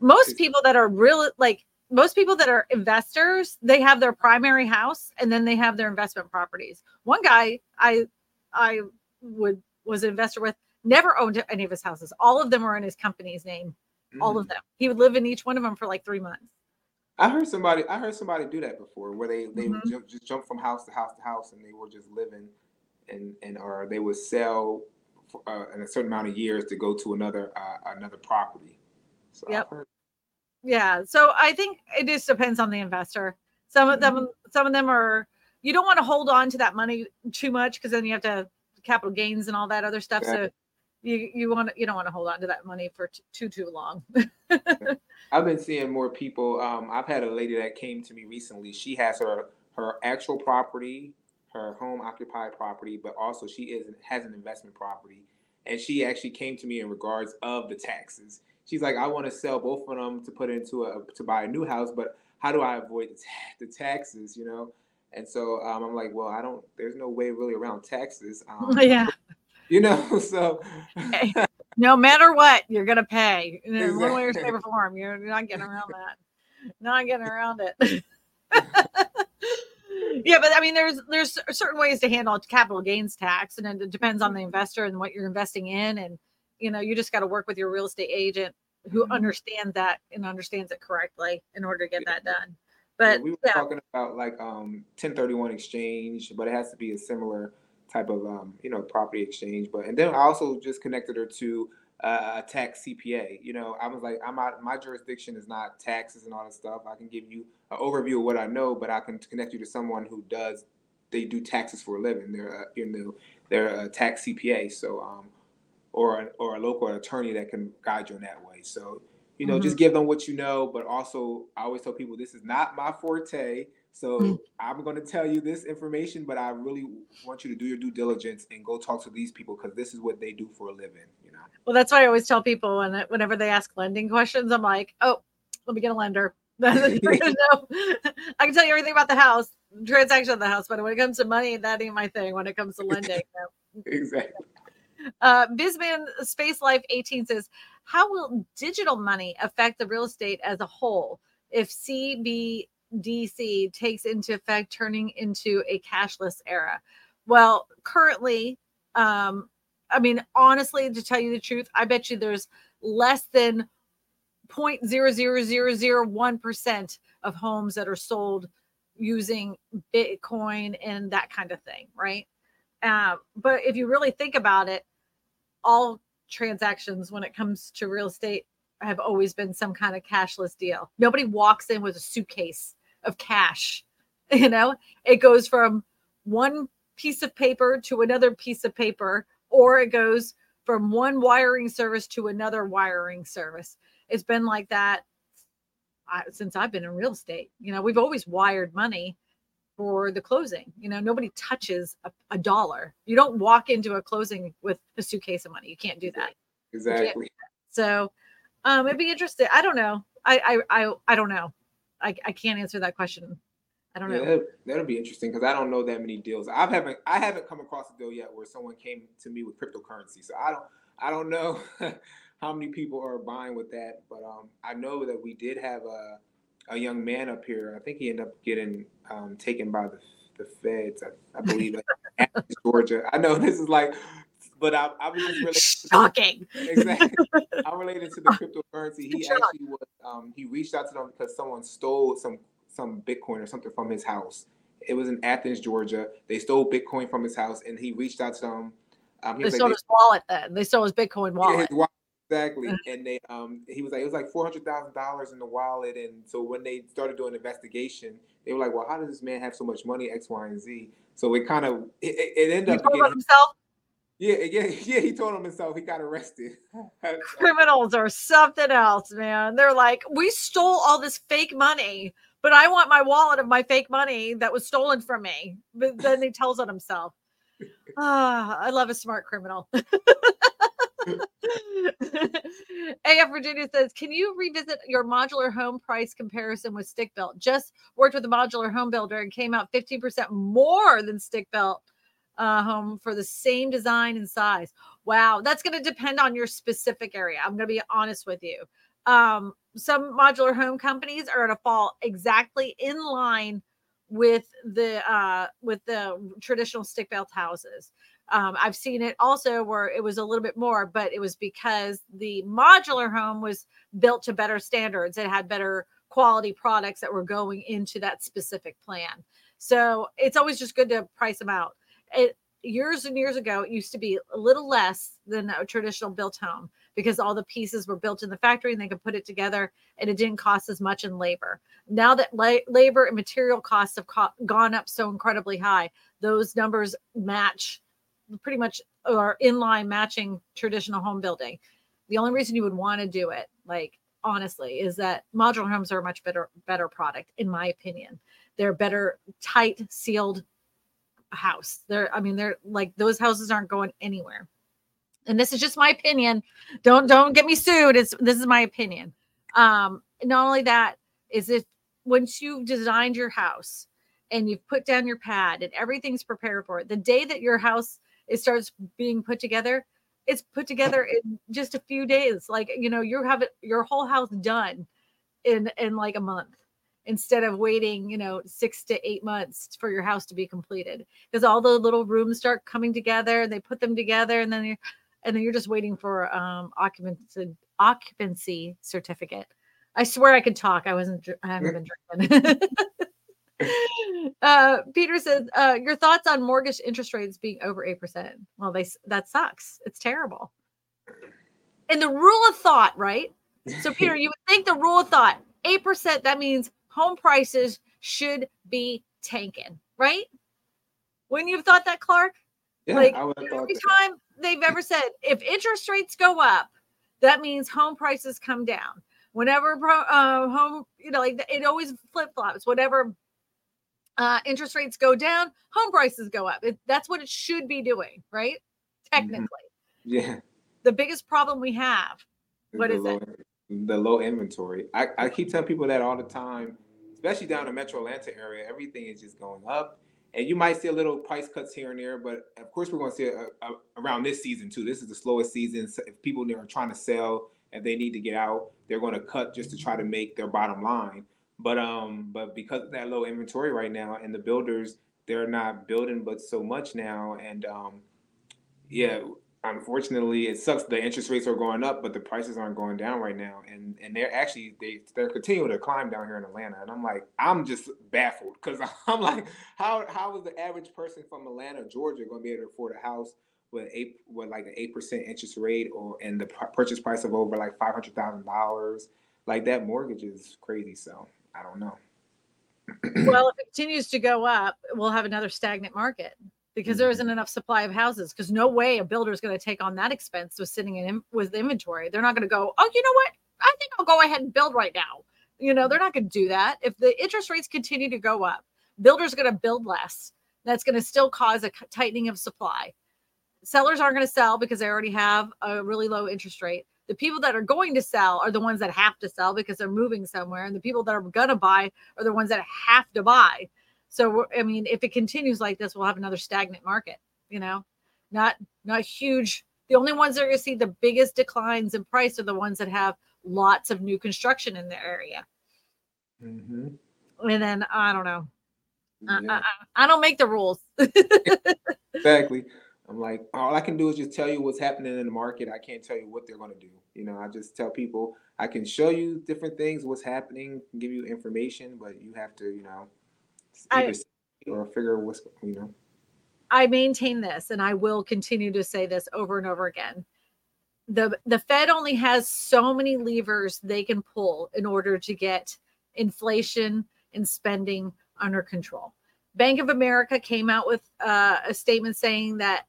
Most people that are really like most people that are investors, they have their primary house and then they have their investment properties. One guy I I would was an investor with never owned any of his houses. All of them were in his company's name. Mm. All of mm. them. He would live in each one of them for like three months. I heard somebody. I heard somebody do that before, where they they mm-hmm. just, just jump from house to house to house, and they were just living, and and or they would sell for, uh, in a certain amount of years to go to another uh, another property. So yep. Yeah. So I think it just depends on the investor. Some of them, mm-hmm. some of them are. You don't want to hold on to that money too much because then you have to capital gains and all that other stuff. Yeah. So you you want you don't want to hold on to that money for t- too too long. [LAUGHS] I've been seeing more people. Um, I've had a lady that came to me recently. She has her her actual property, her home occupied property, but also she is has an investment property, and she actually came to me in regards of the taxes. She's like, I want to sell both of them to put into a to buy a new house, but how do I avoid the, ta- the taxes? You know. And so um, I'm like, well, I don't. There's no way really around taxes. [LAUGHS] Um, yeah you know [LAUGHS] so no matter what you're gonna pay in exactly. one way or shape or form you're not getting around that not getting around it [LAUGHS] yeah but i mean there's there's certain ways to handle capital gains tax and it depends on the investor and what you're investing in and you know you just got to work with your real estate agent who Mhm. understands that and understands it correctly in order to get that done. But yeah, we were yeah, talking about like um 1031 exchange, but it has to be a similar type of um you know property exchange. But and then I also just connected her to uh, a tax CPA. You know, I was like, I'm out. My jurisdiction is not taxes and all that stuff. I can give you an overview of what I know, but I can connect you to someone who does. They do taxes for a living. They're uh, you know they're a tax CPA. So um or a, or a local attorney that can guide you in that way. So you know, Mhm. just give them what you know, but also I always tell people this is not my forte. So Mm. I'm going to tell you this information, but I really want you to do your due diligence and go talk to these people because this is what they do for a living. You know. well, that's why I always tell people when whenever they ask lending questions, I'm like, oh, let me get a lender. [LAUGHS] You're gonna [LAUGHS] know. I can tell you everything about the house, transaction of the house, but when it comes to money, that ain't my thing. When it comes to lending, no. [LAUGHS] Exactly. Uh, Bizman Space Life 18 says, How will digital money affect the real estate as a whole if CBDC takes into effect, turning into a cashless era? Well, currently, um, I mean, honestly, to tell you the truth, I bet you there's less than 0.00001% of homes that are sold using Bitcoin and that kind of thing, right? Uh, but if you really think about it, all transactions when it comes to real estate have always been some kind of cashless deal. Nobody walks in with a suitcase of cash. [LAUGHS] You know, it goes from one piece of paper to another piece of paper, or it goes from one wiring service to another wiring service. It's been like that uh, since I've been in real estate. You know, we've always wired money for the closing. You know, nobody touches a, a dollar. You don't walk into a closing with a suitcase of money. You can't do that. Exactly. So um it'd be interesting. I don't know. I I I, I don't know. I, I can't answer that question. I don't Yeah, know. that, that'll be interesting because I don't know that many deals. I haven't I haven't come across a deal yet where someone came to me with cryptocurrency. So I don't I don't know [LAUGHS] how many people are buying with that, but um, I know that we did have a a young man up here. I think he ended up getting um, taken by the the feds. I, I believe in [LAUGHS] Athens, Georgia. I know this is like, but I, I was just related. to- Shocking. exactly. I'm related to the [LAUGHS] cryptocurrency. He actually was. Um, he reached out to them because someone stole some some Bitcoin or something from his house. It was in Athens, Georgia. They stole Bitcoin from his house, and he reached out to them. Um, he They was stole like, his wallet then. They stole his Bitcoin they- yeah, his wallet, exactly. And they um he was like it was like four hundred thousand dollars in the wallet, and so when they started doing investigation, they were like, well, how does this man have so much money? X, Y, and Z. So it kind of it, it ended He up told himself. yeah yeah [LAUGHS] yeah. He told him himself he got arrested. [LAUGHS] Criminals are something else, man. They're like, we stole all this fake money, but I want my wallet of my fake money that was stolen from me. But then he tells on himself. [LAUGHS] Ah, I love a smart criminal. [LAUGHS] AF Virginia says, Can you revisit your modular home price comparison with stick built? Just worked with a modular home builder and came out 15% more than stick built uh, home for the same design and size. Wow, that's going to depend on your specific area. I'm going to be honest with you. Um, some modular home companies are going to fall exactly in line with the uh, with the traditional stick built houses. Um, I've seen it also where it was a little bit more, but it was because the modular home was built to better standards. It had better quality products that were going into that specific plan. So it's always just good to price them out. It years and years ago, it used to be a little less than a traditional built home because all the pieces were built in the factory and they could put it together and it didn't cost as much in labor. Now that la- labor and material costs have co- gone up so incredibly high, those numbers match pretty much are in line matching traditional home building. The only reason you would want to do it, like honestly, is that modular homes are a much better better product, in my opinion. They're better tight sealed house. They're, I mean, they're like those houses aren't going anywhere. And this is just my opinion. Don't don't get me sued. It's this is my opinion. Um, not only that, is if once you've designed your house and you've put down your pad and everything's prepared for it, the day that your house it starts being put together, it's put together in just a few days. Like you know, you have it your whole house done in in like a month instead of waiting, you know, six to eight months for your house to be completed. Because all the little rooms start coming together and they put them together and then you're and then you're just waiting for um occupancy occupancy certificate. I swear I could talk. I wasn't. I haven't been drinking. [LAUGHS] uh, Peter says, uh, "Your thoughts on mortgage interest rates being over eight percent? Well, they that sucks. It's terrible. And the rule of thought, right? So, Peter, you would think the rule of thought, eight percent. That means home prices should be tanking, right? Wouldn't you have thought that, Clark? Yeah, like I would have every time they've ever said, if interest rates go up, that means home prices come down. Whenever uh, home, you know, like it always flip flops. Whenever uh, interest rates go down, home prices go up. It, that's what it should be doing, right? Technically, Yeah. the biggest problem we have. What the is it? low, The low inventory. I, I keep telling people that all the time, especially down in the Metro Atlanta area. Everything is just going up, and you might see a little price cuts here and there, but of course we're going to see it around this season too. This is the slowest season. So if people are trying to sell and they need to get out, they're going to cut just to try to make their bottom line. But um, but because of that low inventory right now, and the builders they're not building but so much now, and um, yeah, unfortunately, it sucks. The interest rates are going up, but the prices aren't going down right now, and and they're actually they they're continuing to climb down here in Atlanta, and I'm like I'm just baffled because [LAUGHS] I'm like how how is the average person from Atlanta, Georgia, going to be able to afford a house with eight with like an eight percent interest rate or and the purchase price of over like five hundred thousand dollars? Like that mortgage is crazy. So I don't know. well, if it continues to go up, we'll have another stagnant market because there isn't mm-hmm. enough supply of houses. Because no way a builder is going to take on that expense with sitting in with inventory. They're not going to go, oh, you know what? I think I'll go ahead and build right now. You know, they're not going to do that. If the interest rates continue to go up, builders are going to build less. That's going to still cause a tightening of supply. Sellers aren't going to sell because they already have a really low interest rate. The people that are going to sell are the ones that have to sell because they're moving somewhere, and the people that are going to buy are the ones that have to buy. So I mean, if it continues like this, we'll have another stagnant market. You know, not not huge. The only ones that are going to see the biggest declines in price are the ones that have lots of new construction in the area. Mm-hmm. And then I don't know. I, I, I don't make the rules. [LAUGHS] Exactly. I'm like, all I can do is just tell you what's happening in the market. I can't tell you what they're going to do. You know, I just tell people I can show you different things, what's happening, give you information, but you have to, you know, I- or figure what's, you know. I maintain this and I will continue to say this over and over again. The the Fed only has so many levers they can pull in order to get inflation and spending under control. Bank of America came out with uh, a statement saying that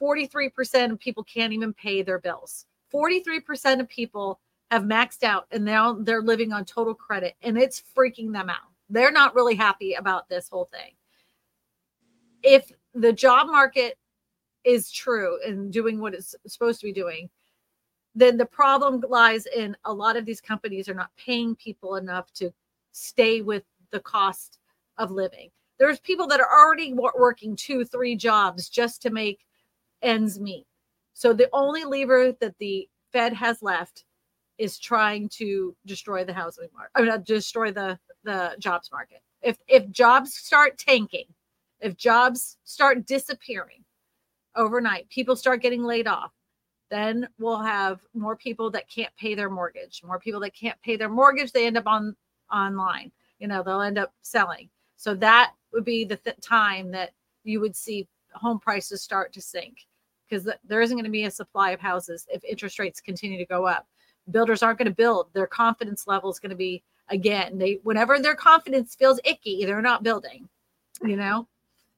43% of people can't even pay their bills. 43% of people have maxed out and now they're living on total credit and it's freaking them out. They're not really happy about this whole thing if the job market is true and doing what it's supposed to be doing, then the problem lies in a lot of these companies are not paying people enough to stay with the cost of living. There's people that are already working two, three jobs just to make ends meet. So the only lever that the Fed has left is trying to destroy the housing market. I mean, uh, destroy the the jobs market. If if jobs start tanking, if jobs start disappearing overnight, people start getting laid off, then we'll have more people that can't pay their mortgage. More people that can't pay their mortgage, they end up on online. You know, they'll end up selling. So that would be the th- time that you would see home prices start to sink because th- there isn't going to be a supply of houses if interest rates continue to go up. Builders aren't going to build. Their confidence level is going to be again. They whenever their confidence feels icky, they're not building. You know.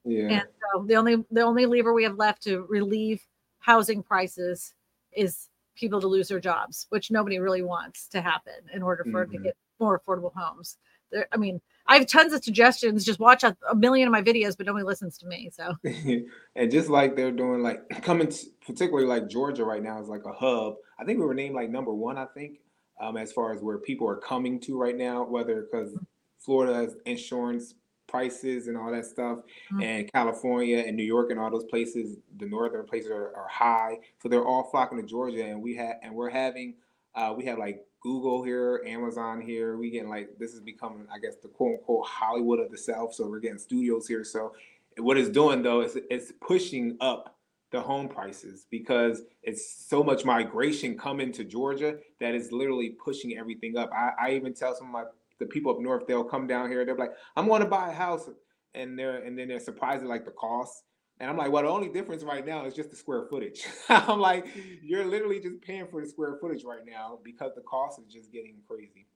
Yeah. And so the only the only lever we have left to relieve housing prices is people to lose their jobs, which nobody really wants to happen in order for it to Mhm. get more affordable homes. There, I mean, I have tons of suggestions. Just watch a, a million of my videos, but nobody listens to me. So [LAUGHS] and just like they're doing like coming to, particularly like Georgia right now is like a hub. I think we were named like number one, I think, um, as far as where people are coming to right now, whether because Florida has insurance prices and all that stuff, Mhm. and California and New York and all those places, the northern places are, are high. So they're all flocking to Georgia and we have and we're having uh, we have like Google here, Amazon here. We getting like this is becoming, I guess, the quote unquote Hollywood of the South. So we're getting studios here. So what it's doing though is it's pushing up the home prices because it's so much migration coming to Georgia that is literally pushing everything up. I, I even tell some of my the people up north they'll come down here they're like I'm to buy a house and they're and then they're surprised at like the cost and I'm like, well, the only difference right now is just the square footage. [LAUGHS] I'm like, you're literally just paying for the square footage right now because the cost is just getting crazy.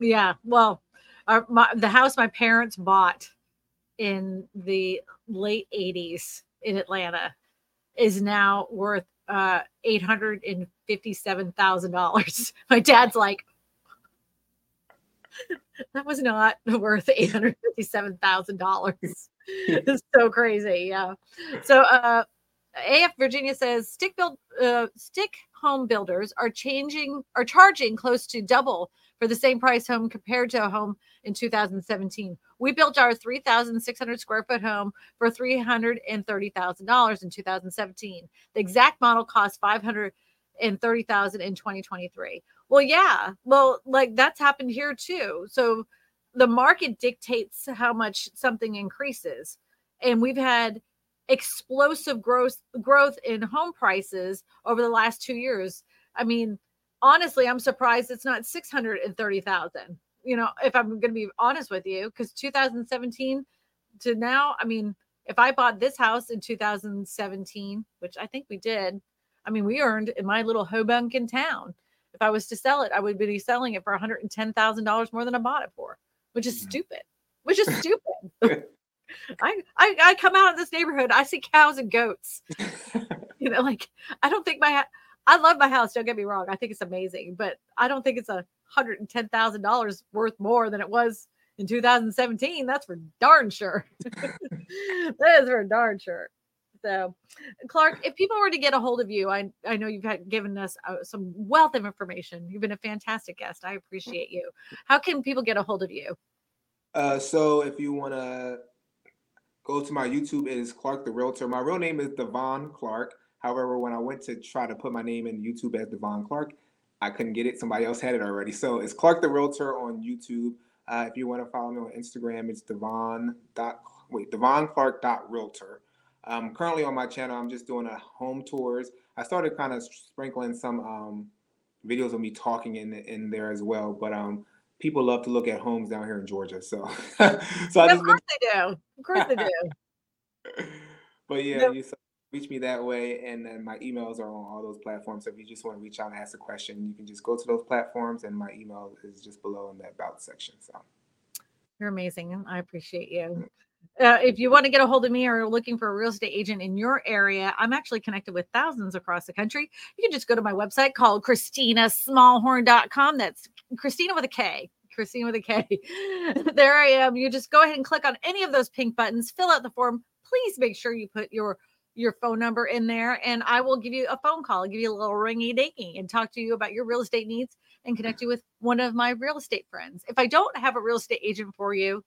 Yeah. Well, our, my, the house my parents bought in the late 80s in Atlanta is now worth uh, $857,000. [LAUGHS] My dad's like, that was not [LAUGHS] worth $857,000. [LAUGHS] it's so crazy. Yeah. So uh AF Virginia says stick build uh, stick home builders are changing are charging close to double for the same price home compared to a home in 2017. We built our 3,600 square foot home for $330,000 in 2017. The exact model cost 530,000 in 2023. Well, yeah. Well, like that's happened here too. So the market dictates how much something increases. And we've had explosive growth growth in home prices over the last 2 years. I mean, honestly, I'm surprised it's not 630,000. You know, if I'm going to be honest with you, cuz 2017 to now, I mean, if I bought this house in 2017, which I think we did, I mean, we earned in my little Hoboken town. If I was to sell it, I would be selling it for $110,000 more than I bought it for which is mm-hmm. stupid. Which is [LAUGHS] stupid. I, I I come out of this neighborhood, I see cows and goats. [LAUGHS] you know, like I don't think my I love my house. Don't get me wrong. I think it's amazing, but I don't think it's a hundred and ten thousand dollars worth more than it was in 2017. That's for darn sure. [LAUGHS] that is for darn sure. So, Clark, if people were to get a hold of you, I I know you've had, given us uh, some wealth of information. You've been a fantastic guest. I appreciate you. How can people get a hold of you? Uh, so if you want to go to my YouTube, it is Clark the Realtor. My real name is Devon Clark. However, when I went to try to put my name in YouTube as Devon Clark, I couldn't get it. Somebody else had it already. So it's Clark the Realtor on YouTube. Uh, if you want to follow me on Instagram, it's Devon wait Devon Clark Realtor. Um, currently on my channel, I'm just doing a home tours. I started kind of sprinkling some um, videos of me talking in in there as well. But um, people love to look at homes down here in Georgia, so [LAUGHS] so I of course been... they do. Of course they do. [LAUGHS] but yeah, you reach me that way, and then my emails are on all those platforms. So if you just want to reach out and ask a question, you can just go to those platforms, and my email is just below in that about section. So you're amazing. I appreciate you. Uh, if you want to get a hold of me or are looking for a real estate agent in your area, I'm actually connected with thousands across the country. You can just go to my website called KristinaSmallhorn.com. That's Kristina with a K. Kristina with a K. [LAUGHS] there I am. You just go ahead and click on any of those pink buttons, fill out the form. Please make sure you put your your phone number in there and I will give you a phone call, I'll give you a little ringy dinky and talk to you about your real estate needs and connect you with one of my real estate friends. If I don't have a real estate agent for you,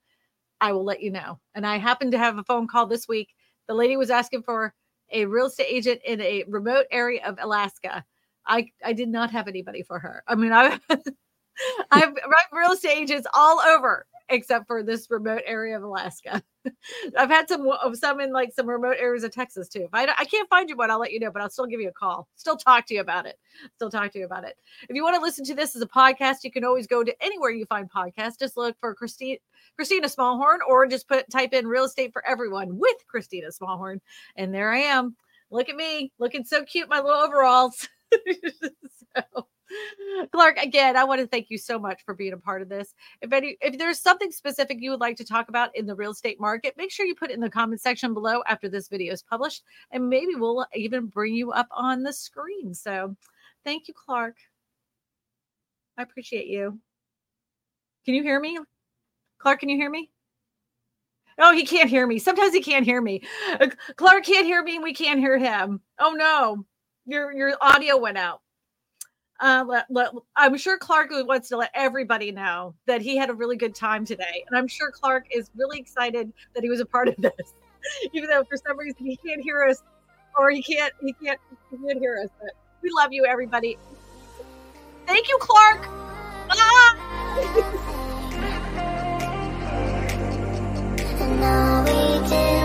I will let you know. And I happened to have a phone call this week. The lady was asking for a real estate agent in a remote area of Alaska. I I did not have anybody for her. I mean, I I have real estate agents all over except for this remote area of Alaska. [LAUGHS] I've had some some in like some remote areas of Texas too. If I, I can't find you one, I'll let you know, but I'll still give you a call. Still talk to you about it. Still talk to you about it. If you want to listen to this as a podcast, you can always go to anywhere you find podcasts. Just look for Christine Kristina Smallhorn or just put type in real estate for everyone with Kristina Smallhorn. And there I am. Look at me looking so cute, my little overalls. [LAUGHS] so Clark, again, I want to thank you so much for being a part of this. If any, if there's something specific you would like to talk about in the real estate market, make sure you put it in the comment section below after this video is published, and maybe we'll even bring you up on the screen. So, thank you, Clark. I appreciate you. Can you hear me? Clark, can you hear me? Oh, he can't hear me. Sometimes he can't hear me. Uh, Clark can't hear me and we can't hear him. Oh no. Your your audio went out uh, let, let, I'm sure Clark wants to let everybody know that he had a really good time today, and I'm sure Clark is really excited that he was a part of [LAUGHS] this, even though for some reason he can't hear us, or he can't he can't he can't hear us. But we love you, everybody. Thank you, Clark. Ah! [LAUGHS]